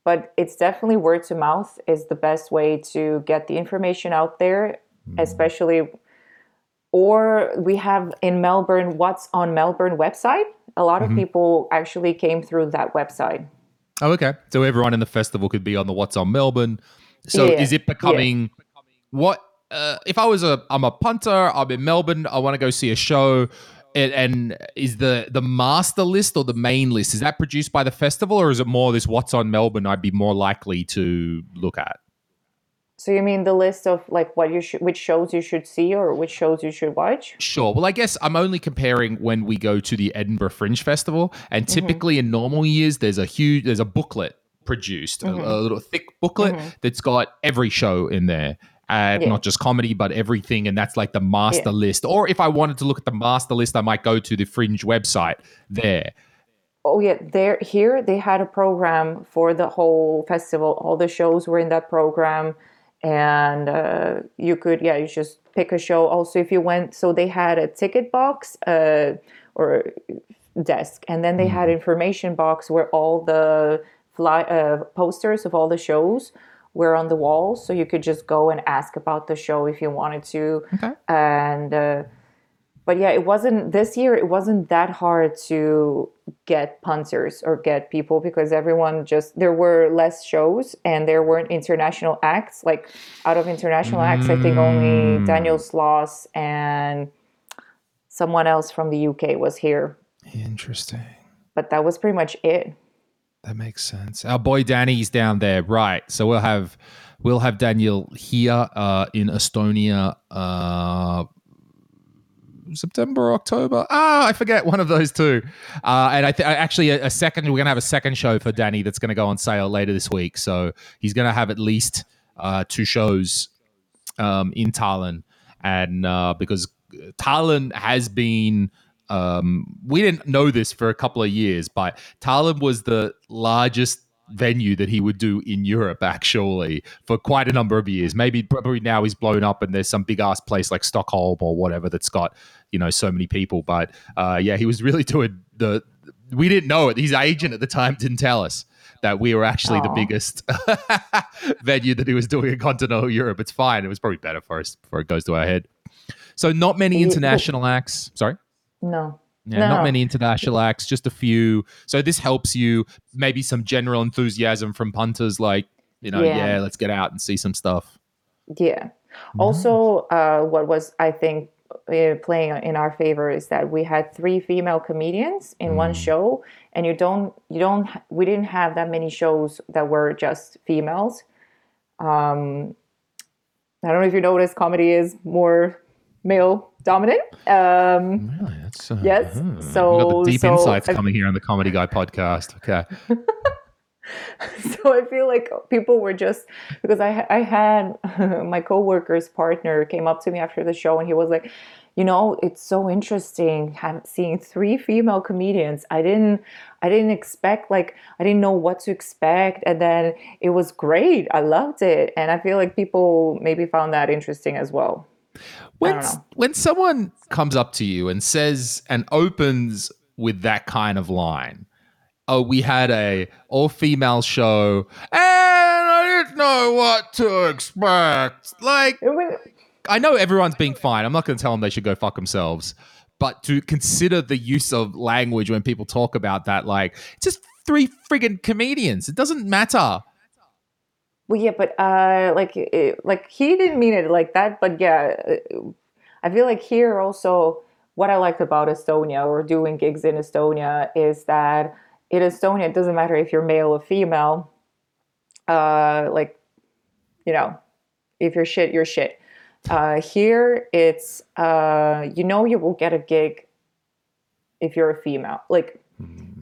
But it's definitely word to mouth is the best way to get the information out there, especially. Or we have in Melbourne, what's on Melbourne website. A lot of people actually came through that website. Oh, okay. So everyone in the festival could be on the What's on Melbourne. So Yeah, is it becoming what? Uh, if I was a, I'm a punter. I'm in Melbourne. I want to go see a show. And, and is the the master list or the main list is that produced by the festival or is it more this What's on Melbourne? I'd be more likely to look at. So you mean the list of like what you should, which shows you should see or which shows you should watch? Sure. Well, I guess I'm only comparing when we go to the Edinburgh Fringe Festival, and mm-hmm. typically in normal years, there's a huge, there's a booklet produced, a- a, mm-hmm. little thick booklet mm-hmm. that's got every show in there. Uh, Yeah. Not just comedy, but everything, and that's like the master Yeah. list. Or if I wanted to look at the master list, I might go to the Fringe website there. Oh yeah, there here they had a program for the whole festival. All the shows were in that program, and uh, you could yeah you just pick a show. Also, if you went, so they had a ticket box uh, or desk, and then they had information box where all the fly uh, posters of all the shows were on the wall, so you could just go and ask about the show if you wanted to. Okay. and uh, but yeah it wasn't this year it wasn't that hard to get punters or get people because everyone just there were less shows and there weren't international acts like out of international acts i think only daniel sloss and someone else from the uk was here Interesting. but that was pretty much it That makes sense. Our boy Danny's down there, right? So we'll have we'll have Daniel here uh, in Estonia, uh, September, October. Ah, I forget one of those two. Uh, and I th- actually a, a second. We're gonna have a second show for Danny that's gonna go on sale later this week. So he's gonna have at least uh, two shows um, in Tallinn, and uh, because Tallinn has been. Um, we didn't know this for a couple of years, but Tallinn was the largest venue that he would do in Europe actually for quite a number of years. Maybe probably now he's blown up and there's some big ass place like Stockholm or whatever that's got you know so many people. But uh, yeah, he was really doing the. We didn't know it. His agent at the time didn't tell us that we were actually the biggest venue that he was doing in continental Europe. It's fine. It was probably better for us before it goes to our head. So not many international acts. Sorry. No Yeah, No. not many international acts, just a few. So this helps you maybe some general enthusiasm from punters, like you know, yeah, Yeah. let's get out and see some stuff. Yeah. Also, uh, what was I think uh, playing in our favor is that we had three female comedians in one show, and you don't, you don't, we didn't have that many shows that were just females. Um, I don't know if you notice, comedy is more male dominant. Um, Really, that's uh, Yes, got so- deep so insights I- coming here on the Comedy Guy podcast. Okay, so I feel like people were just because I I had my coworker's partner came up to me after the show and he was like, you know, it's so interesting seeing three female comedians. I didn't I didn't expect like I didn't know what to expect and then it was great. I loved it and I feel like people maybe found that interesting as well. When when someone comes up to you and says and opens with that kind of line, oh, we had a all female show and I didn't know what to expect. Like I know everyone's being fine. I'm not going to tell them they should go fuck themselves. but to consider the use of language when people talk about that, like it's just three friggin' comedians. It doesn't matter. Well, yeah, but uh, like, it, like he didn't mean it like that. But yeah, uh, I feel like here also, what I liked about Estonia or doing gigs in Estonia is that in Estonia, it doesn't matter if you're male or female. Uh, like, you know, if you're shit, you're shit. Uh, here, it's uh, you know you will get a gig if you're a female. Like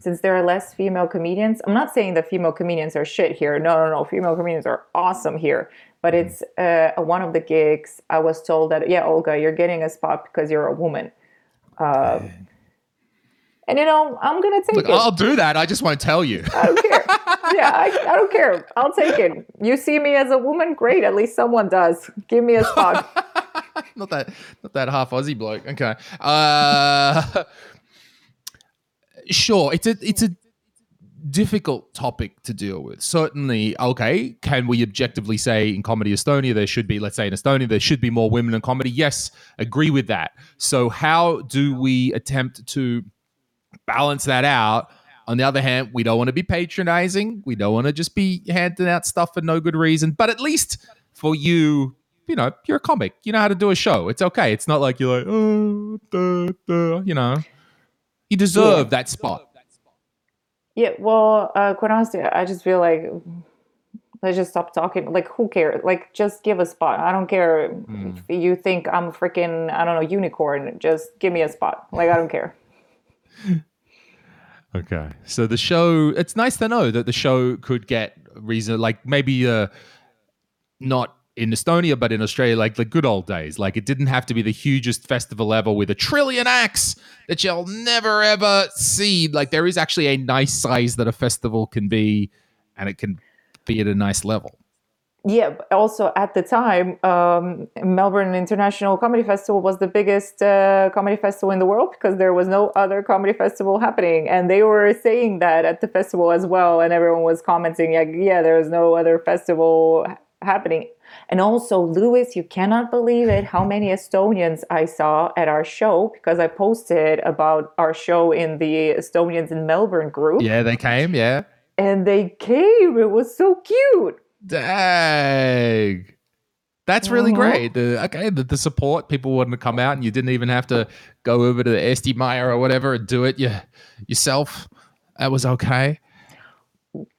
since there are less female comedians, I'm not saying that female comedians are shit here. No, no, no. Female comedians are awesome here. But it's uh, one of the gigs I was told that, yeah, Olga, you're getting a spot because you're a woman. Uh, and, you know, I'm going to take Look, it. I'll do that. I just won't tell you. I don't care. yeah, I, I don't care. I'll take it. You see me as a woman? Great. At least someone does. Give me a spot. not that not that half Aussie bloke. Okay. Uh sure, it's a it's a difficult topic to deal with. Certainly, okay, can we objectively say in comedy Estonia there should be, let's say in Estonia, there should be more women in comedy? Yes, agree with that. So how do we attempt to balance that out? On the other hand, we don't want to be patronizing. We don't want to just be handing out stuff for no good reason. But at least for you, you know, you're a comic. You know how to do a show. It's okay. It's not like you're like, oh, duh, duh, you know. You deserve Yeah. that spot. Yeah, well, uh, quite honestly, I just feel like let's just stop talking. Like, who cares? Like, just give a spot. I don't care if you think I'm a freaking, I don't know, unicorn. Just give me a spot. Like, I don't care. Okay. So the show, it's nice to know that the show could get reason, like maybe uh, not in Estonia, but in Australia, like the good old days. Like it didn't have to be the hugest festival ever with a trillion acts that you'll never ever see. Like there is actually a nice size that a festival can be, and it can be at a nice level. Yeah, also at the time, um, Melbourne International Comedy Festival was the biggest uh, comedy festival in the world because there was no other comedy festival happening. And they were saying that at the festival as well. And everyone was commenting, like, yeah, there's no other festival happening. And also, Lewis, you cannot believe it how many Estonians I saw at our show because I posted about our show in the Estonians in Melbourne group. Yeah, they came. Yeah. And they came. It was so cute. Dang. That's really Mhm. great. The, okay, the, the support people wanted to come out, and you didn't even have to go over to the Eesti Maja or whatever and do it you, yourself. That was okay.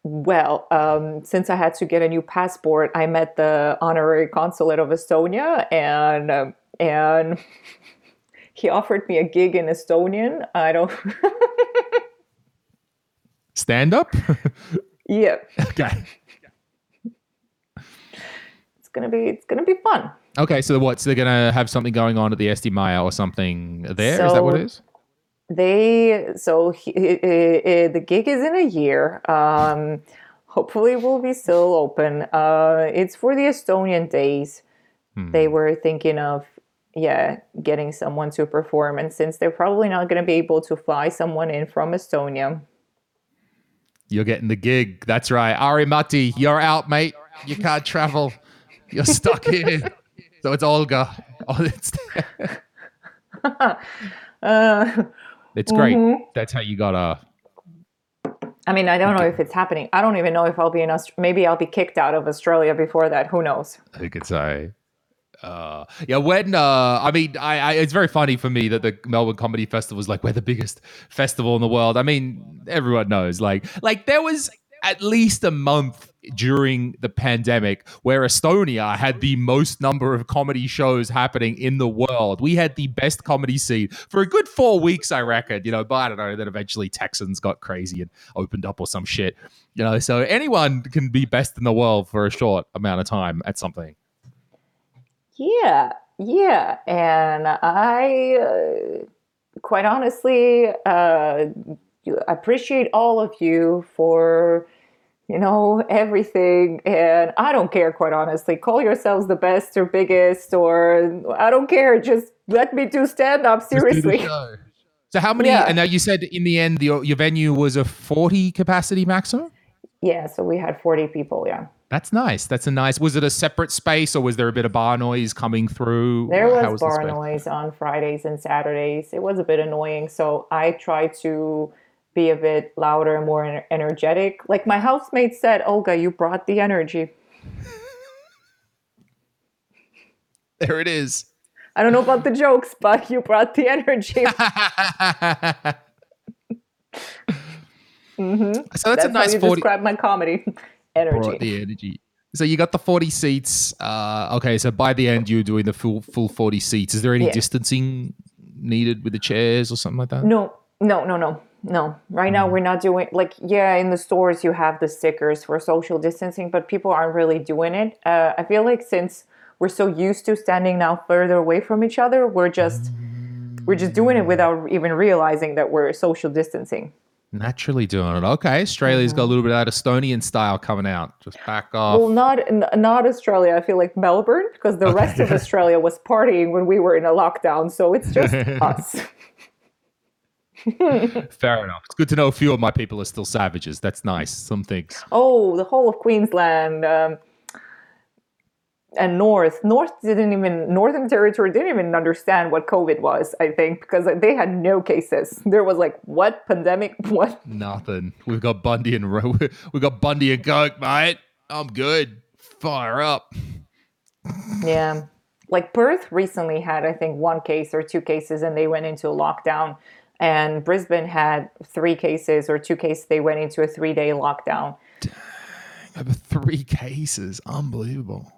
Well, um, since I had to get a new passport, I met the honorary consulate of Estonia, and um, and he offered me a gig in Estonian. I don't. Stand up. yeah, okay. it's gonna be it's gonna be fun. Okay. So what? So they're gonna have something going on at the Eesti Maja or something there? Is that what it is? They so he, uh, the gig is in a year. Um, hopefully, will be still open. Uh, it's for the Estonian days. Hmm. They were thinking of yeah getting someone to perform, and since they're probably not going to be able to fly someone in from Estonia, You're getting the gig. That's right. Ari Matti, you're out, mate. You can't travel. You're stuck here. So it's Olga. Oh, it's, uh, it's great. Mhm. That's how you gotta. I mean, I don't know if it's happening. I don't even know if I'll be in Aust- Maybe I'll be kicked out of Australia before that. Who knows? Who could say? Uh, yeah, when uh, I mean, I, I it's very funny for me that the Melbourne Comedy Festival is like we're the biggest festival in the world. I mean, everyone knows, like, like there was at least a month during the pandemic where Estonia had the most number of comedy shows happening in the world. We had the best comedy scene for a good four weeks, I reckon. You know, but I don't know. Then eventually Texans got crazy and opened up or some shit. You know, so anyone can be best in the world for a short amount of time at something. Yeah, yeah. And I, uh, quite honestly, uh, appreciate all of you for, you know, everything. And I don't care, quite honestly. Call yourselves the best or biggest, or I don't care. Just let me do stand up, the seriously. So how many? Yeah. And now you said in the end your your venue was a forty capacity maximum. Yeah, so we had 40 people, yeah. That's nice. That's a nice. Was it a separate space or was there a bit of bar noise coming through? There How was bar space? noise on Fridays and Saturdays. It was a bit annoying, so I tried to be a bit louder and more energetic. Like my housemate said, Olga, you brought the energy. There it is. I don't know about the jokes, but you brought the energy. So that's, That's a nice how you 40 describe my comedy. Energy. brought the energy. So you got the 40 seats. Uh, okay, so by the end you're doing the full full 40 seats. Is there any Yeah. distancing needed with the chairs or something like that? No, no, no, no, no. Right now, we're not doing like yeah. In the stores, you have the stickers for social distancing, but people aren't really doing it. Uh, I feel like since we're so used to standing now further away from each other, we're just we're just doing it without even realizing that we're social distancing. Naturally doing it. Okay, Australia's got a little bit of that Estonian style coming out. Just back off. Well, not n- not Australia. I feel like Melbourne because the rest of Australia was partying when we were in a lockdown. So it's just us. Fair enough. It's good to know a few of my people are still savages. That's nice. Some things. Oh, the whole of Queensland um, and North. North didn't even Northern Territory didn't even understand what COVID was. I think because they had no cases. There was like what pandemic? What? Nothing. We've got Bundy and Ro- we've got Bundy and Coke, mate. I'm good. Fire up. Yeah. Like Perth recently had, I think, one case or two cases, and they went into a lockdown. And Brisbane had three cases or two cases. They went into a three-day lockdown. Over three cases. Unbelievable.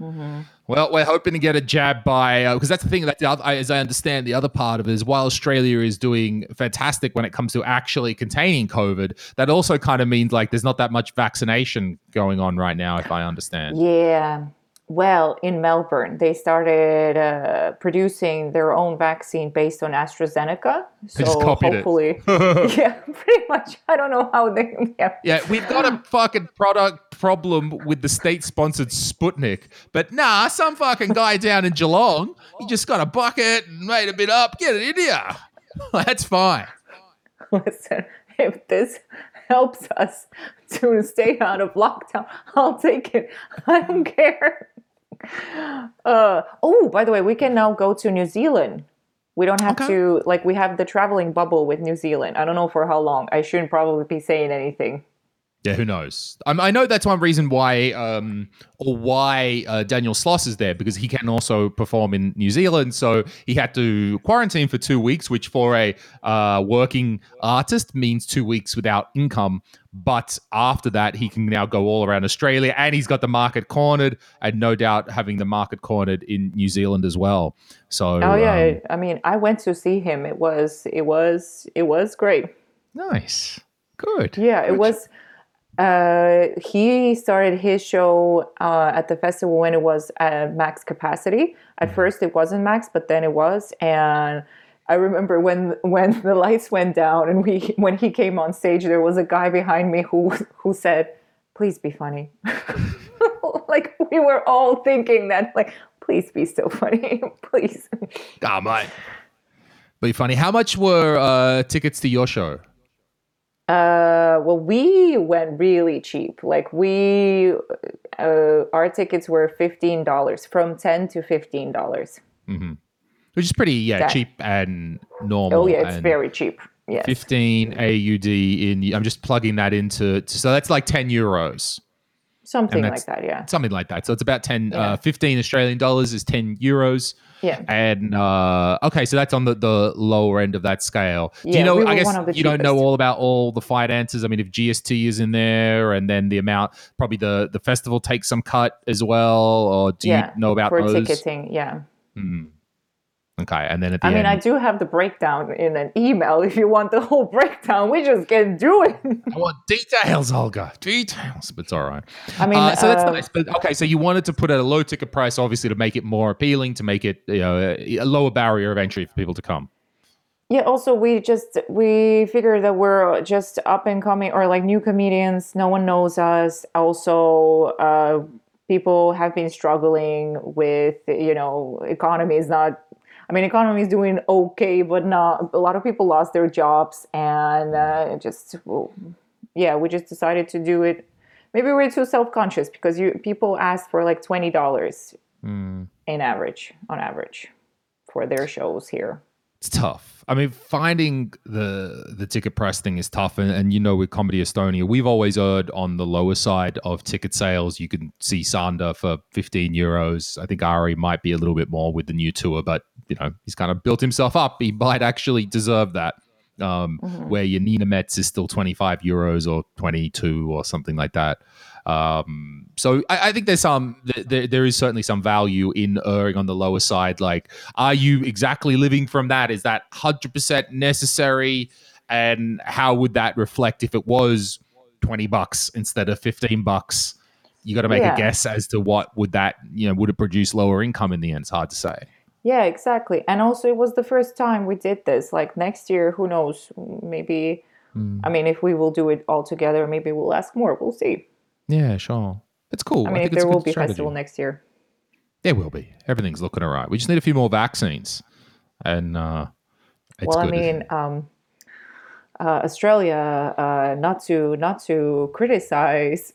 Mm-hmm. Well, we're hoping to get a jab by because that's the thing that the other, as I understand the other part of it is while Australia is doing fantastic when it comes to actually containing COVID, that also kind of means like there's not that much vaccination going on right now, if I understand. Yeah. Well, in Melbourne, they started uh, producing their own vaccine based on AstraZeneca. So just copied it. hopefully, yeah, pretty much. I don't know how they. Yeah. Yeah, we've got a fucking product problem with the state-sponsored Sputnik, but nah, some fucking guy down in Geelong, he just got a bucket and made a bit up. Get it in here. That's fine. Listen, if this helps us to stay out of lockdown, I'll take it. I don't care. Uh, oh, by the way, we can now go to New Zealand. We don't have Okay. to like we have the traveling bubble with New Zealand. I don't know for how long. I shouldn't probably be saying anything. Yeah, who knows? Um, I know that's one reason why, um, or why uh, Daniel Sloss is there because he can also perform in New Zealand. So he had to quarantine for two weeks, which for a uh, working artist means two weeks without income. But after that, he can now go all around Australia, and he's got the market cornered, and no doubt having the market cornered in New Zealand as well. So, Oh yeah, um, I mean, I went to see him. It was it was it was great. nice, good. Yeah, it Good. was. Uh, he started his show uh, at the festival when it was at max capacity. At first, it wasn't max, but then it was. And I remember when when the lights went down and we when he came on stage, there was a guy behind me who who said, "Please be funny." like we were all thinking that, like, please be so funny, please. Ah, mate. Be funny. How much were uh, tickets to your show? Uh, well, we went really cheap. Like we, uh, our tickets were fifteen dollars, from ten to fifteen dollars. which is pretty yeah That- cheap and normal. Oh yeah, it's very cheap. Yes. 15 AUD in. I'm just plugging that into. So that's like 10 euros, Something like that. Yeah. something like that. So it's about 10, Yeah. uh, 15 Australian dollars is 10 euros. Yeah. And uh, okay, so that's on the, the lower end of that scale. Do you know? we I guess one of the you don't know all about all the finances. I mean, if GST is in there, and then the amount, probably the the festival takes some cut as well, or do yeah. you know about for those? ticketing? Yeah. Hmm. Okay, and then at the I mean, end, I do have the breakdown in an email. If you want the whole breakdown, we just can do it. I want details, Olga. Details, but it's all right. I mean, uh, so that's uh, nice. But okay, so you wanted to put at a low ticket price, obviously, to make it more appealing, to make it you know a a lower barrier of entry for people to come. Yeah, also we just we figure that we're just up and coming or like new comedians, no one knows us. Also, uh people have been struggling with, you know, economy is not I mean, economy is doing okay, but not a lot of people lost their jobs and uh, just well, yeah, we just decided to do it maybe we're too self-conscious because you people ask for like twenty dollars Mm. in average on average for their shows here. It's tough. I mean, finding the the ticket price thing is tough, and, and you know, with Comedy Estonia, we've always erred on the lower side of ticket sales. You can see Sander for fifteen euros. I think Ari might be a little bit more with the new tour, but you know, he's kind of built himself up. He might actually deserve that. Um, Where your Nina Metz is still twenty five euros or twenty two or something like that. Um, so I, I think there's some there, there is certainly some value in erring on the lower side. Like, are you exactly living from that? Is that hundred percent necessary? And how would that reflect if it was twenty bucks instead of fifteen bucks? You got to make Yeah. a guess as to what would that you know would it produce lower income in the end? It's hard to say. Yeah, exactly. And also, it was the first time we did this. Like next year, who knows? Maybe. Hmm. I mean, if we will do it all together, maybe we'll ask more. We'll see. Yeah, sure. It's cool. I mean, if think it's a there will be a strategy. festival next year. There will be. Everything's looking all right. We just need a few more vaccines, and uh, it's well, good. I mean, um, uh, Australia, uh, not to not to criticize,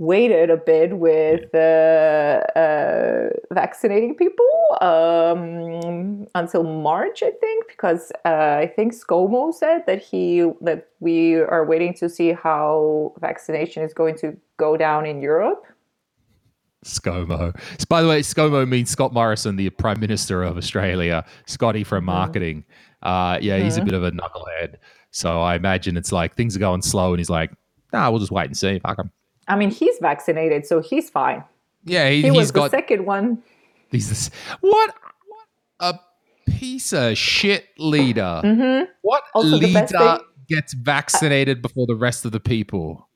waited a bit with uh, uh, vaccinating people um, until March, I think, because uh, I think ScoMo said that he that we are waiting to see how vaccination is going to go down in Europe. ScoMo. By the way, ScoMo means Scott Morrison, the Prime Minister of Australia. Scotty from marketing. Uh, yeah, he's a bit of a knucklehead. So I imagine it's like things are going slow, and he's like, "Nah, we'll just wait and see." Fuck him. I mean, he's vaccinated, so he's fine. Yeah, he, He was got the second one. He's this, what a piece of shit leader. What Mm-hmm. Also, leader gets vaccinated before the rest of the people?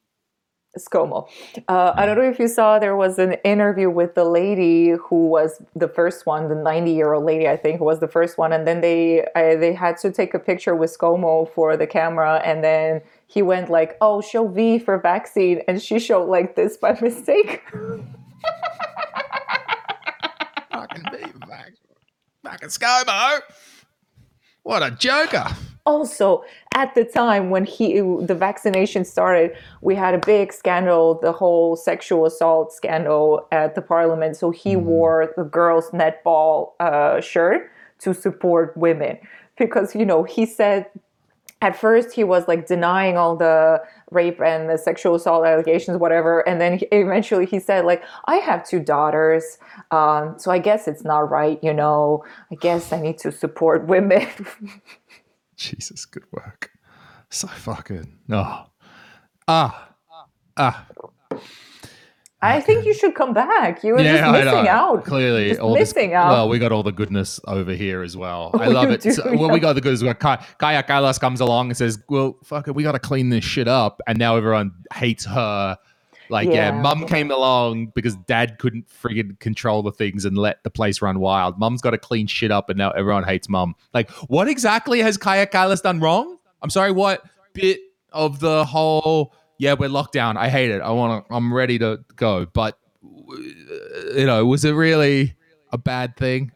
ScoMo. Uh, I don't know if you saw there was an interview with the lady who was the first one, the 90 year old lady, I think, who was the first one. And then they uh, they had to take a picture with ScoMo for the camera. And then he went like, oh, show V for vaccine. And she showed like this by mistake. Fucking back. Fucking ScoMo. What a joker. also at the time when he the vaccination started we had a big scandal the whole sexual assault scandal at the parliament so he wore the girls netball uh, shirt to support women because you know he said at first he was like denying all the rape and the sexual assault allegations whatever and then he, eventually he said like i have two daughters um, so i guess it's not right you know i guess i need to support women Jesus, good work. So fucking. Oh. Ah. Ah. I think you should come back. You were Yeah, just missing out. Clearly, Just all missing this, out. Well, we got all the goodness over here as well. I love it. do, So- well, we got the goodness. Where Kaja, Kaja Kallas comes along and says, "Well, fuck it, we got to clean this shit up," and now everyone hates her. Like, yeah, Yeah. mum came along because dad couldn't friggin' control the things and let the place run wild. Mum's got to clean shit up, and now everyone hates mum. Like, what exactly has Kaja Kallas done wrong? I'm sorry, what bit of the whole? Yeah, we're locked down. I hate it. I want to. I'm ready to go, but you know, was it really a bad thing?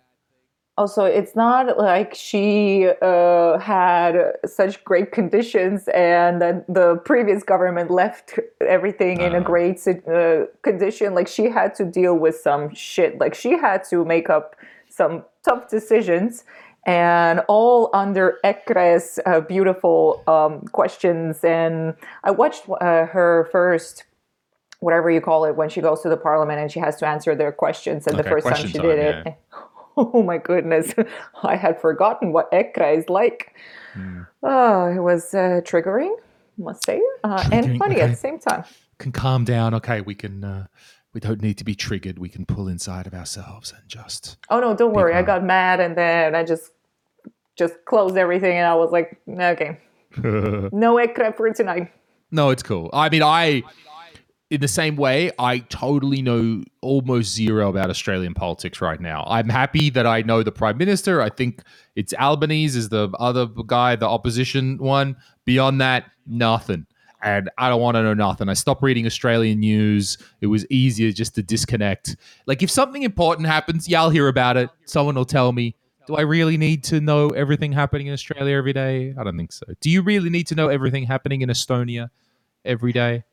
Also, it's not like she uh, had such great conditions and that the previous government left everything in a Uh. great uh, condition. Like she had to deal with some shit. Like she had to make up some tough decisions. And all under Ekre's uh, beautiful um, questions. And I watched uh, her first whatever you call it when she goes to the parliament and she has to answer their questions and the first time she time, did it oh my goodness i had forgotten what EKRE is like Hmm. oh it was uh, triggering must say uh, and funny at the same time Can calm down. Okay, we can. We don't need to be triggered. We can pull inside of ourselves and just. oh no don't worry i got mad and then i just just closed everything and i was like okay no EKRE for tonight No, it's cool. I mean, I, in the same way, I totally know almost zero about Australian politics right now. I'm happy that I know the prime minister. I think it's Albanese is the other guy, the opposition one. Beyond that, nothing. And I don't want to know nothing. I stopped reading Australian news. It was easier just to disconnect. Like if something important happens, yeah, I'll hear about it. Someone will tell me. Do I really need to know everything happening in Australia every day? I don't think so. Do you really need to know everything happening in Estonia every day?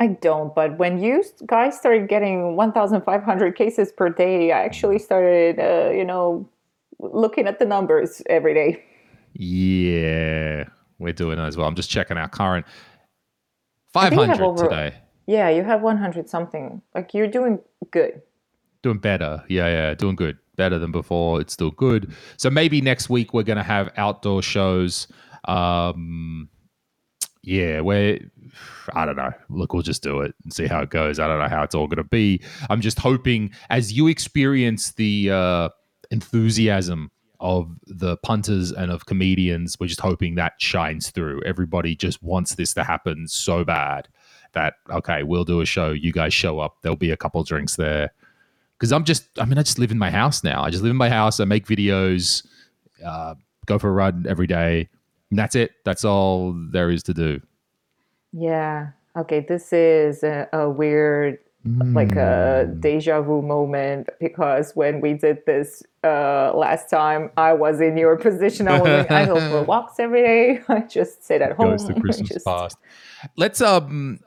I don't, but when you guys started getting 1,500 cases per day, I actually started, uh, you know, looking at the numbers every day. Yeah, we're doing it as well. I'm just checking our current 500 over, today. Yeah, you have 100 something. Like you're doing good. Doing better. Yeah, yeah, doing good. Better than before. It's still good. So maybe next week we're going to have outdoor shows. Um, yeah, where I don't know. Look, we'll just do it and see how it goes. I don't know how it's all going to be. I'm just hoping as you experience the uh, enthusiasm of the punters and of comedians, we're just hoping that shines through. Everybody just wants this to happen so bad that okay, we'll do a show. You guys show up. There'll be a couple drinks there. Because I'm just, I mean, I just live in my house now. I just live in my house. I make videos, uh, go for a run every day. And that's it. That's all there is to do. Yeah. Okay. This is a, a weird, mm. like a hmm. deja vu moment because when we did this uh, last time, I was in your position. I was I go for walks every day. I just sit at home. Goes the Christmas just... past. Let's um.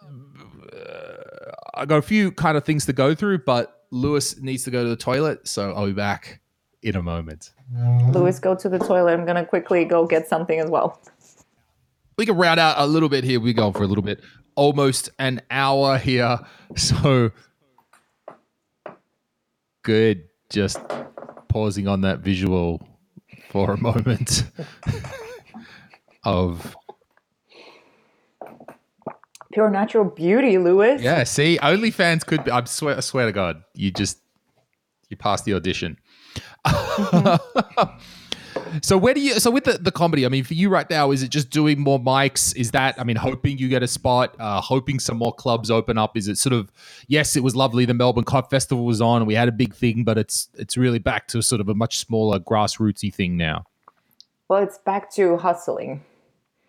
Uh, I got a few kind of things to go through, but Lewis needs to go to the toilet, so I'll be back in a moment. Lewis, go to the toilet. I'm gonna quickly go get something as well. We can round out a little bit here. We go for a little bit, almost an hour here. So good. Just pausing on that visual for a moment of pure natural beauty, Lewis. Yeah, see, OnlyFans could be. I swear, I swear to God, you just you passed the audition. Mm-hmm. so where do you? So with the, the comedy, I mean, for you right now, is it just doing more mics? Is that? I mean, hoping you get a spot, uh, hoping some more clubs open up. Is it sort of? Yes, it was lovely. The Melbourne Cop Festival was on, and we had a big thing, but it's it's really back to sort of a much smaller grassrootsy thing now. Well, it's back to hustling.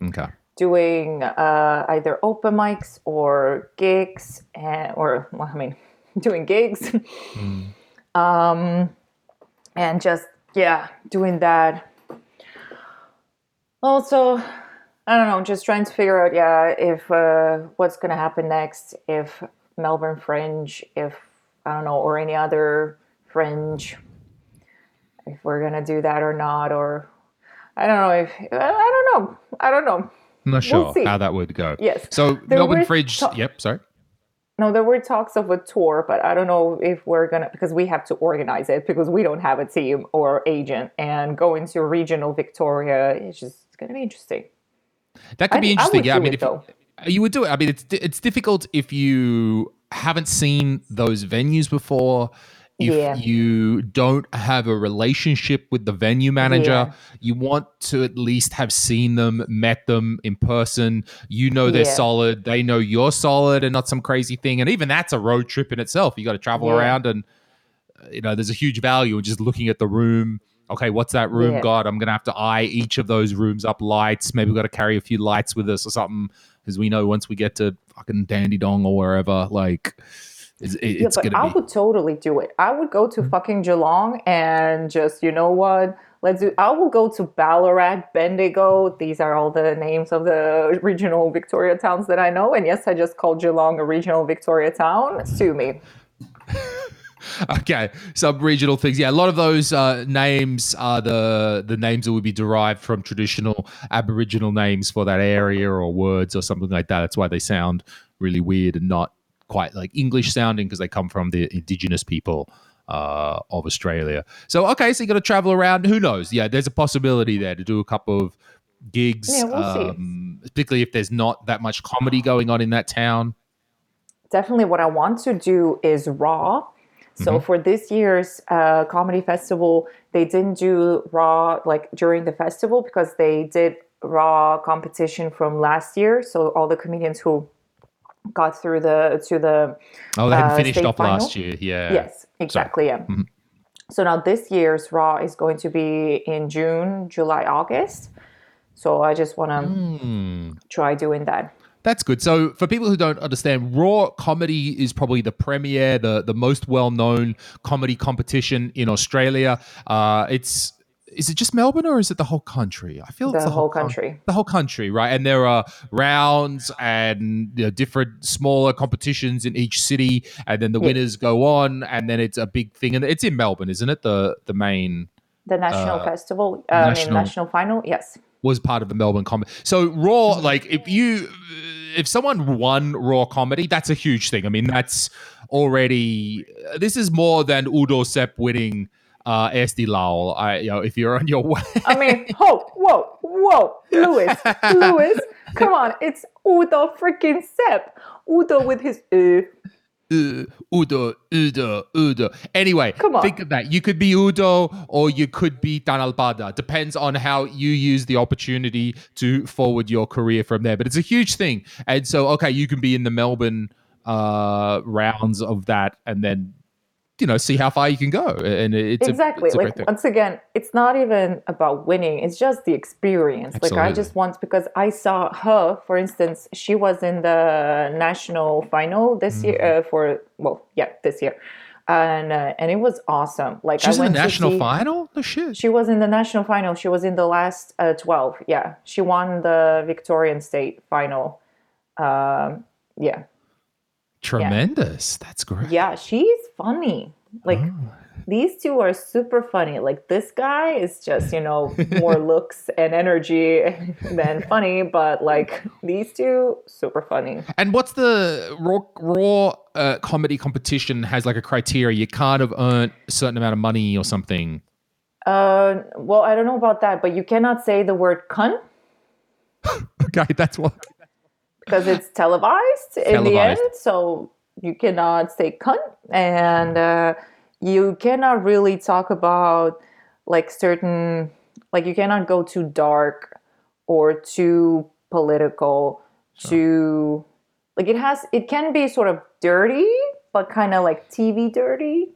Okay doing uh, either open mics or gigs, and, or well, I mean, doing gigs, mm. um, and just yeah, doing that. Also, I don't know, just trying to figure out yeah if uh, what's gonna happen next if Melbourne Fringe, if I don't know, or any other Fringe, if we're gonna do that or not, or I don't know if I don't know, I don't know. I'm not sure we'll how that would go. Yes. So there Melbourne Fringe. Yep. Sorry. No, there were talks of a tour, but I don't know if we're gonna because we have to organize it because we don't have a team or agent, and going to regional Victoria is just gonna be interesting. That could I, be interesting. I yeah, I mean, if though. you would do it, I mean, it's it's difficult if you haven't seen those venues before if yeah. you don't have a relationship with the venue manager, yeah. you want to at least have seen them, met them in person. You know they're yeah. solid, they know you're solid and not some crazy thing. And even that's a road trip in itself. You got to travel around and uh, you know, there's a huge value in just looking at the room. Okay, what's that room got? I'm gonna have to eye each of those rooms up lights. Maybe we've got to carry a few lights with us or something. Because we know once we get to fucking Dandenong or wherever, like it's, yeah, but I be... would totally do it. I would go to mm-hmm. fucking Geelong and just, you know what? Let's do. I will go to Ballarat, Bendigo. These are all the names of the regional Victoria towns that I know. And yes, I just called Geelong a regional Victoria town. Sue me. okay, some regional things. Yeah, a lot of those uh, names are the the names that would be derived from traditional Aboriginal names for that area or words or something like that. That's why they sound really weird and not quite like English sounding because they come from the indigenous people uh, of Australia. So okay, so you got to travel around. Who knows? Yeah, there's a possibility there to do a couple of gigs, yeah, we'll um, particularly if there's not that much comedy going on in that town. Definitely, what I want to do is raw. So mm-hmm. for this year's uh, comedy festival, they didn't do raw like during the festival because they did raw competition from last year. So all the comedians who got through the to the oh they hadn't uh, finished off final. last year yeah yes exactly Sorry. yeah mm-hmm. so now this year's raw is going to be in june july august so i just want to mm. try doing that that's good. So, for people who don't understand, Raw Comedy is probably the premier, the the most well known comedy competition in Australia. Uh, it's is it just Melbourne or is it the whole country? I feel the, it's the whole coun- country. the whole country, right? And there are rounds and you know, different smaller competitions in each city, and then the Yeah. winners go on, and then it's a big thing, and it's in Melbourne, isn't it? The the main The national Uh, festival, uh, I mean national- national final. Yes. Was part of the Melbourne comedy. So Raw, like if you if someone won Raw comedy, that's a huge thing. I mean, that's already this is more than Udo Sepp winning uh Eesti Laul. I you know, if you're on your way. I mean, whoa, whoa, whoa, Lewis, Lewis, come on, it's Udo freaking Sepp. Udo with his uh, Uh, Udo, Udo, Udo. Anyway, Come on. think of that. You could be Udo or you could be Dan Albada. Depends on how you use the opportunity to forward your career from there. But it's a huge thing. And so, okay, you can be in the Melbourne uh, rounds of that and then, you know, see how far you can go. And it's exactly. A, it's like once again, it's not even about winning. It's just the experience. Like I just want because I saw her, for instance, she was in the national final this year Mm-hmm. uh, for well, yeah, this year, and uh, and it was awesome. Like She's in the national see- final? No shit. She was in the national final. She was in the last uh, 12. Yeah. She won the Victorian state final. Um, yeah. Tremendous. That's great. Yeah. She's funny. Like, Oh. these two are super funny. Like, this guy is just, you know, more looks and energy than funny, but like, these two, super funny. And what's the raw raw uh, comedy competition has like a criteria? You can't have earned a certain amount of money or something. Uh, well, I don't know about that, but you cannot say the word cunt Okay, that's what. because it's televised, in the Televised. end. So you cannot say cunt, and uh, you cannot really talk about like certain, like you cannot go too dark or too political. Too like it has, it can be sort of dirty, but kind of like TV dirty.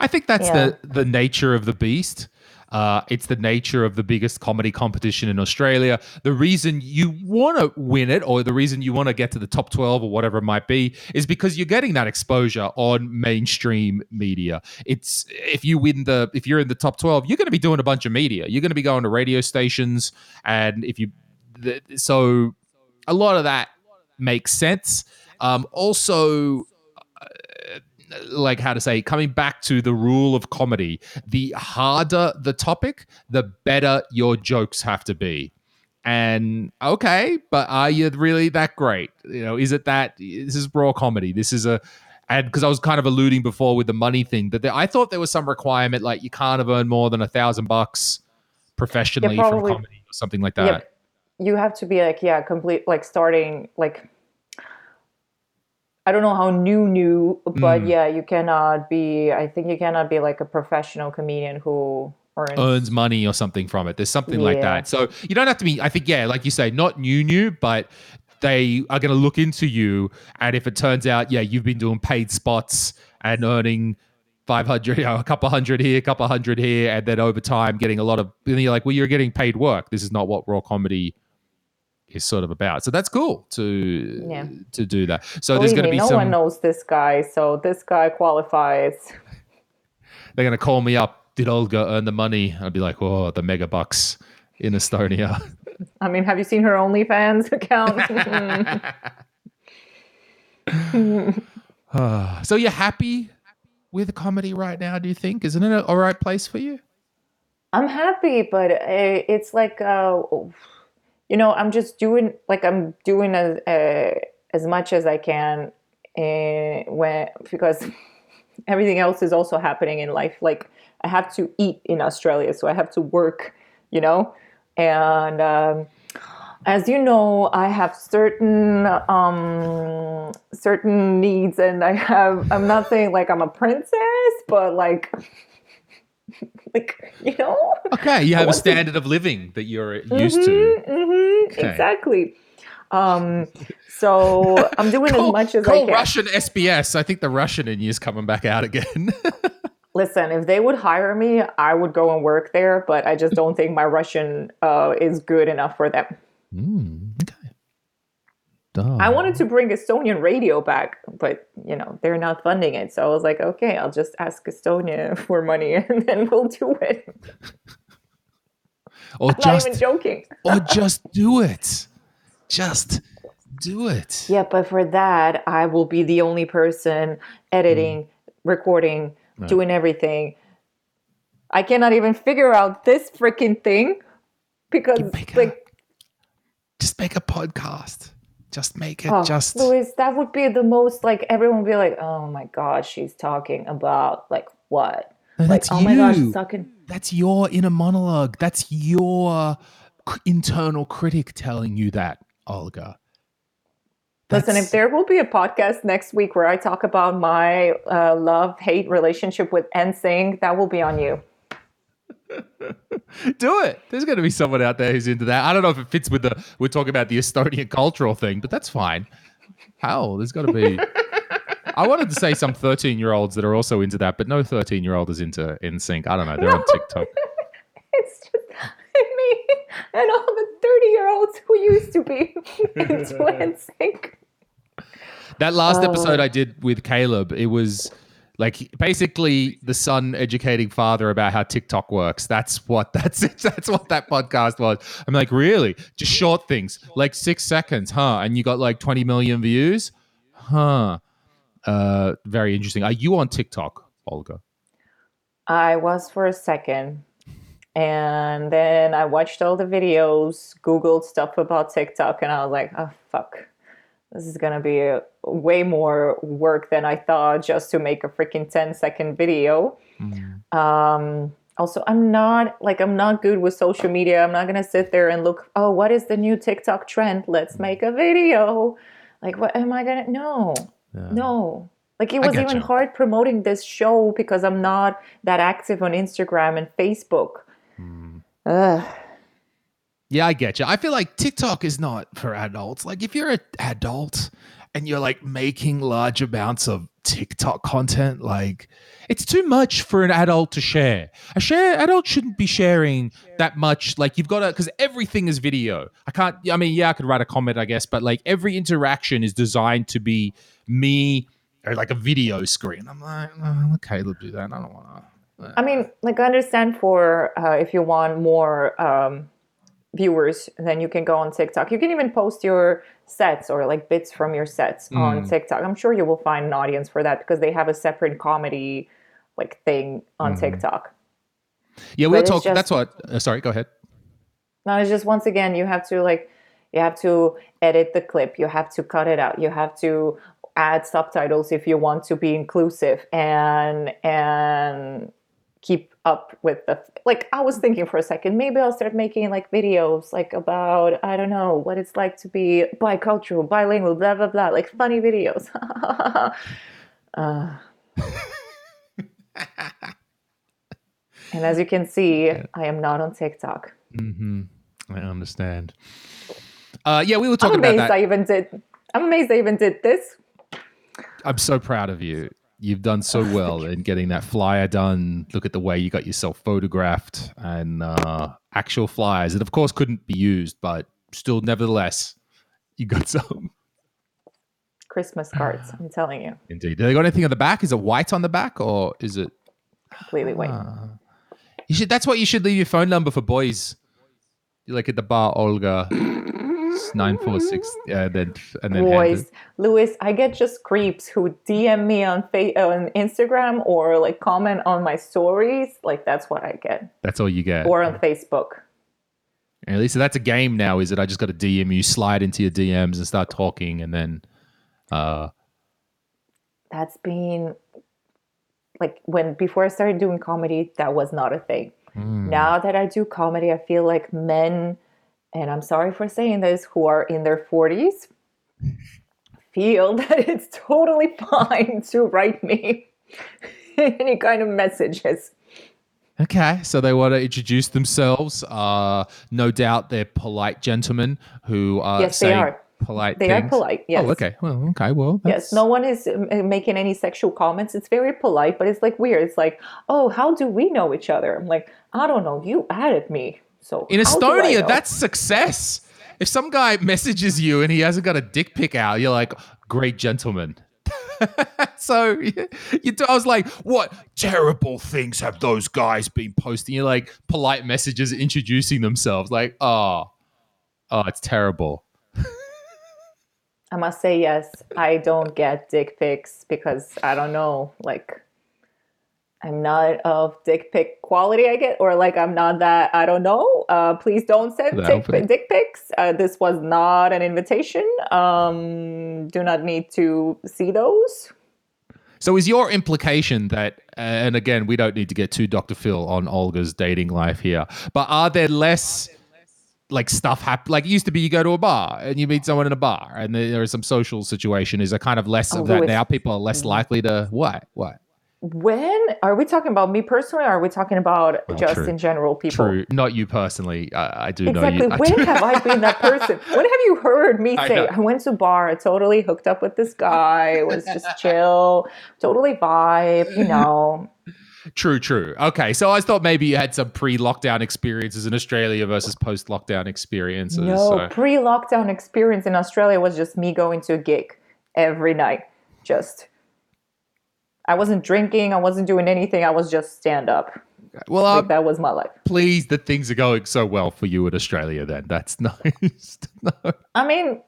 I think that's Yeah. the the nature of the beast. Uh, it's the nature of the biggest comedy competition in Australia. The reason you want to win it, or the reason you want to get to the top twelve, or whatever it might be, is because you're getting that exposure on mainstream media. It's if you win the, if you're in the top twelve, you're going to be doing a bunch of media. You're going to be going to radio stations, and if you, the, so a lot of that makes sense. Um, also, like how to say coming back to the rule of comedy the harder the topic the better your jokes have to be and okay but are you really that great you know is it that this is raw comedy this is a and because i was kind of alluding before with the money thing that there, i thought there was some requirement like you can't have earned more than a thousand bucks professionally from probably. comedy or something like that Yep. You have to be like, yeah, complete, like starting, like, I don't know how new, new, but Mm. yeah, you cannot be, I think you cannot be like a professional comedian who earns. earns money or something from it. There's something like that. So you don't have to be, I think, yeah, like you say, not new, new, but they are going to look into you. And if it turns out, yeah, you've been doing paid spots and earning 500, you know, a couple hundred here, a couple hundred here, and then over time getting a lot of, then you're like, well, you're getting paid work. This is not what raw comedy is sort of about. So that's cool to Yeah. to do that. So there's going to be no some. one knows this guy, so this guy qualifies. They're going to call me up. Did Olga earn the money? I'd be like, oh, the mega bucks in Estonia. I mean, have you seen her OnlyFans account? so you're happy with comedy right now? Do you think? Isn't it an all right place for you? I'm happy, but uh, it's like, uh, you know, I'm just doing like I'm doing as uh, as much as I can, uh, when because everything else is also happening in life. Like I have to eat in Australia, so I have to work, you know, and um, as you know, I have certain um, certain needs, and I have. I'm not saying like I'm a princess, but like. like you know Okay, you have a to- standard of living that you're used to. Mhm, Okay. Exactly. Um, so I'm doing Call, as much as I call can. Russian SBS. I think the Russian in you is coming back out again. Listen, if they would hire me, I would go and work there, but I just don't think my Russian uh, is good enough for them. Mm, okay. I wanted to bring Estonian radio back, but you know they're not funding it. So I was like, okay, I'll just ask Estonia for money, and then we'll do it. or Not just even joking. or just do it. Just do it. Yeah, but for that, I will be the only person editing, mm. recording, Right. doing everything. I cannot even figure out this freaking thing because, make a- like, Just make a podcast. Just make it. oh, just Louis, that would be the most like everyone would be like, oh my god, she's talking about like what? No, Like, that's oh my gosh, sucking. That's your inner monologue. That's your c- internal critic telling you that, Olga. Listen, if there will be a podcast next week where I talk about my uh, love hate relationship with NSYNC, that will be on you. do it. There's going to be someone out there who's into that. I don't know if it fits with the we're talking about the Estonian cultural thing, but that's fine. Hell, there's got to be. I wanted to say some 13 year olds that are also into that, but no 13 year old is into NSYNC. I don't know. They're on TikTok. It's just me and all the 30 year olds who used to be into NSYNC. That last Oh. episode I did with Caleb, it was like basically the son educating father about how TikTok works. That's what that's it. That's what that podcast was. I'm like, really? Just short things, like six seconds, huh? And you got like 20 million views, huh? Uh, very interesting. Are you on TikTok, Olga? I was for a second. And then I watched all the videos, Googled stuff about TikTok, and I was like, oh, fuck. This is going to be way more work than I thought just to make a freaking 10 second video. Um, also, I'm not like, I'm not good with social media. I'm not going to sit there and look, oh, what is the new TikTok trend? Let's make a video. Like, what am I going to? No. No. Like it was even getcha. hard promoting this show because I'm not that active on Instagram and Facebook. Hmm. Ugh. Yeah, I get you. I feel like TikTok is not for adults. Like if you're an adult and you're like making large amounts of TikTok content, like it's too much for an adult to share. A share adult shouldn't be sharing that much. Like you've got to because everything is video. I can't I mean, yeah, I could write a comment, I guess, but like every interaction is designed to be me or like a video screen. I'm like, oh, let Caleb do that. I don't wanna I mean, like I understand for uh, if you want more um, viewers, then you can go on TikTok. You can even post your sets or like bits from your sets on Mm. TikTok. I'm sure you will find an audience for that because they have a separate comedy like thing on Mhm. TikTok. Yeah, we'll it's talk. just- That's what. Uh, sorry, go ahead. No, it's just once again you have to like you have to edit the clip, you have to cut it out, you have to add subtitles if you want to be inclusive and and keep up with the like I was thinking for a second maybe I'll start making like videos like about I don't know what it's like to be bicultural, bilingual, blah blah blah, like funny videos. uh, and as you can see, I am not on TikTok. hmm I understand. Uh, yeah, we were talking I'm talking about amazed that. I even did. I'm amazed I even did this. I'm so proud of you. You've done so well in getting that flyer done. Look at the way you got yourself photographed and uh, actual flyers. That, of course, couldn't be used, but still, nevertheless, you got some. Christmas cards. I'm telling you, Indeed. Do they got anything on the back? Is it white on the back or is it? completely white. Ah. You should. That's what you should leave your phone number for boys. You like at the bar, Olga. Nine four six. Yeah, then and then. Boys, Louis, I get just creeps who DM me on fa- on Instagram or like comment on my stories. Like that's what I get, That's all you get. or on Facebook. At least that's a game now. Is it? I just got to DM you, slide into your DMs, and start talking, and then, uh, That's been like when before I started doing comedy, that was not a thing. mm, Now that I do comedy, I feel like men, and I'm sorry for saying this, who are in their 40s, feel that it's totally fine to write me any kind of messages. Okay, so they want to introduce themselves. Uh, no doubt they're polite gentlemen who are Yes, they are. polite. They are polite, yes. Oh, okay. Well, okay. Well, Yes, no one is um, making any sexual comments. It's very polite, but it's like weird. It's like, oh, how do we know each other? I'm like, I don't know. You added me. So In how do I Estonia, that's success. if some guy messages you and he hasn't got a dick pic out, you're like, great gentleman. so you, you, I was like, what terrible things have those guys been posting? You're like polite messages introducing themselves, like, oh, oh, it's terrible. I must say yes. I don't get dick pics because I don't know, like I'm not of dick pic quality, I get, or like I'm not that. I don't know. Uh, please don't send dick, dick pics. Uh, this was not an invitation. Um, do not need to see those. So, is your implication that, and again, we don't need to get too Dr. Phil on Olga's dating life here, but are there less like stuff happen? Like it used to be, you go to a bar and you meet someone in a bar, and there is some social situation. Is a kind of less oh, of that now? People are less mm-hmm. likely to what? What? When are we talking about me personally or are we talking about oh, just true. in general people true not you personally i, I do exactly. know you when have i been that person when have you heard me say I, I, went to a bar i totally hooked up with this guy it was just chill totally vibe you know True, true. Okay, so I thought maybe you had some pre-lockdown experiences in Australia versus post-lockdown experiences. No, so. pre-lockdown experience in Australia was just me going to a gig every night, just I wasn't drinking. I wasn't doing anything. I was just stand up. Well, like, uh, that was my life. Pleased that things are going so well for you in Australia. Then that's nice. I mean,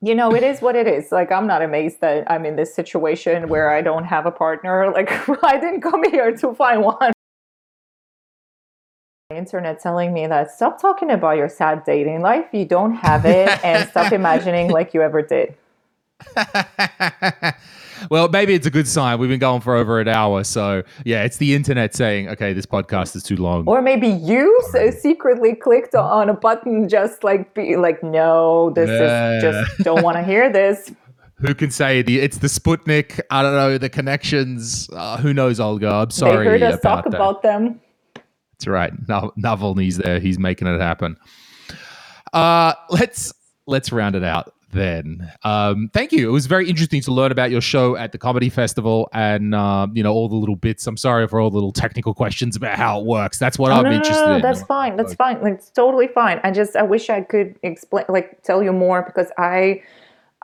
you know, it is what it is. Like, I'm not amazed that I'm in this situation where I don't have a partner. Like, I didn't come here to find one. internet telling me that stop talking about your sad dating life. You don't have it, and stop imagining like you ever did. well, maybe it's a good sign. We've been going for over an hour. So, yeah, it's the internet saying, okay, this podcast is too long. Or maybe you secretly clicked on a button just like, be like, no, this yeah. is just don't want to hear this. Who can say the it's the Sputnik? I don't know the connections. Uh, who knows, Olga? I'm sorry. They heard us about talk that. about them. That's right. Navalny's there. He's making it happen. Uh, let's let's round it out then. Um, thank you. It was very interesting to learn about your show at the comedy festival and uh, you know all the little bits. I'm sorry for all the little technical questions about how it works. That's what oh, I'm no, interested no, no, That's fine. That's fine. Like, it's totally fine. I just I wish I could explain, like, tell you more because I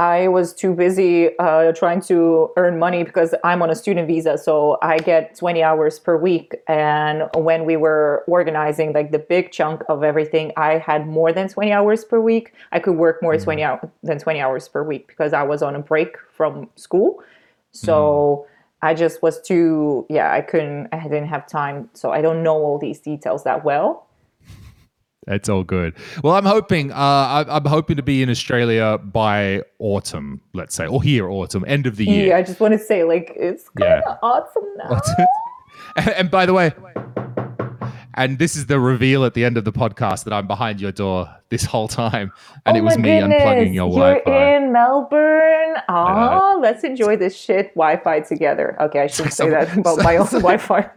I was too busy uh, trying to earn money because I'm on a student visa, so I get 20 hours per week. And when we were organizing like the big chunk of everything, I had more than 20 hours per week. I could work more mm. 20 hours than 20 hours per week because I was on a break from school. So mm. I just was too yeah, I couldn't I didn't have time. So I don't know all these details that well. It's all good. Well, I'm hoping. Uh, I'm hoping to be in Australia by autumn, let's say, or here autumn, end of the year. Yeah, I just want to say, like, it's kind of yeah. awesome now. and, and by the way, and this is the reveal at the end of the podcast that I'm behind your door this whole time, and oh it was me goodness. unplugging your You're Wi-Fi. in Melbourne. Oh, uh, let's enjoy this shit Wi-Fi together. Okay, I should say that about my own Wi-Fi.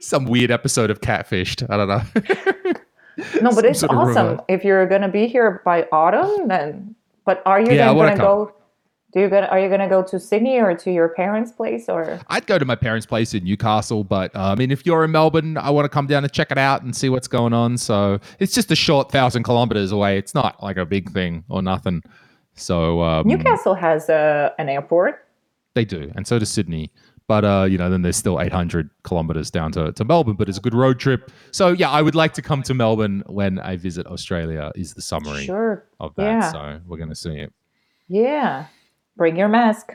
Some weird episode of Catfished. I don't know. No, but it's awesome. If you're gonna be here by autumn, then. But are you yeah, gonna go? Do you gonna are you gonna go to Sydney or to your parents' place or? I'd go to my parents' place in Newcastle, but uh, I mean, if you're in Melbourne, I want to come down and check it out and see what's going on. So it's just a short thousand kilometers away. It's not like a big thing or nothing. So um, Newcastle has a, an airport. They do, and so does Sydney. But uh, you know, then there's still 800 kilometers down to, to Melbourne, but it's a good road trip. So yeah, I would like to come to Melbourne when I visit Australia. Is the summary sure. of that? Yeah. So we're gonna see it. Yeah, bring your mask.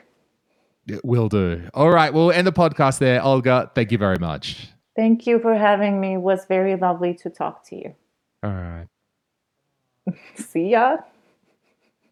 It will do. All right, we'll end the podcast there. Olga, thank you very much. Thank you for having me. It was very lovely to talk to you. All right. see ya.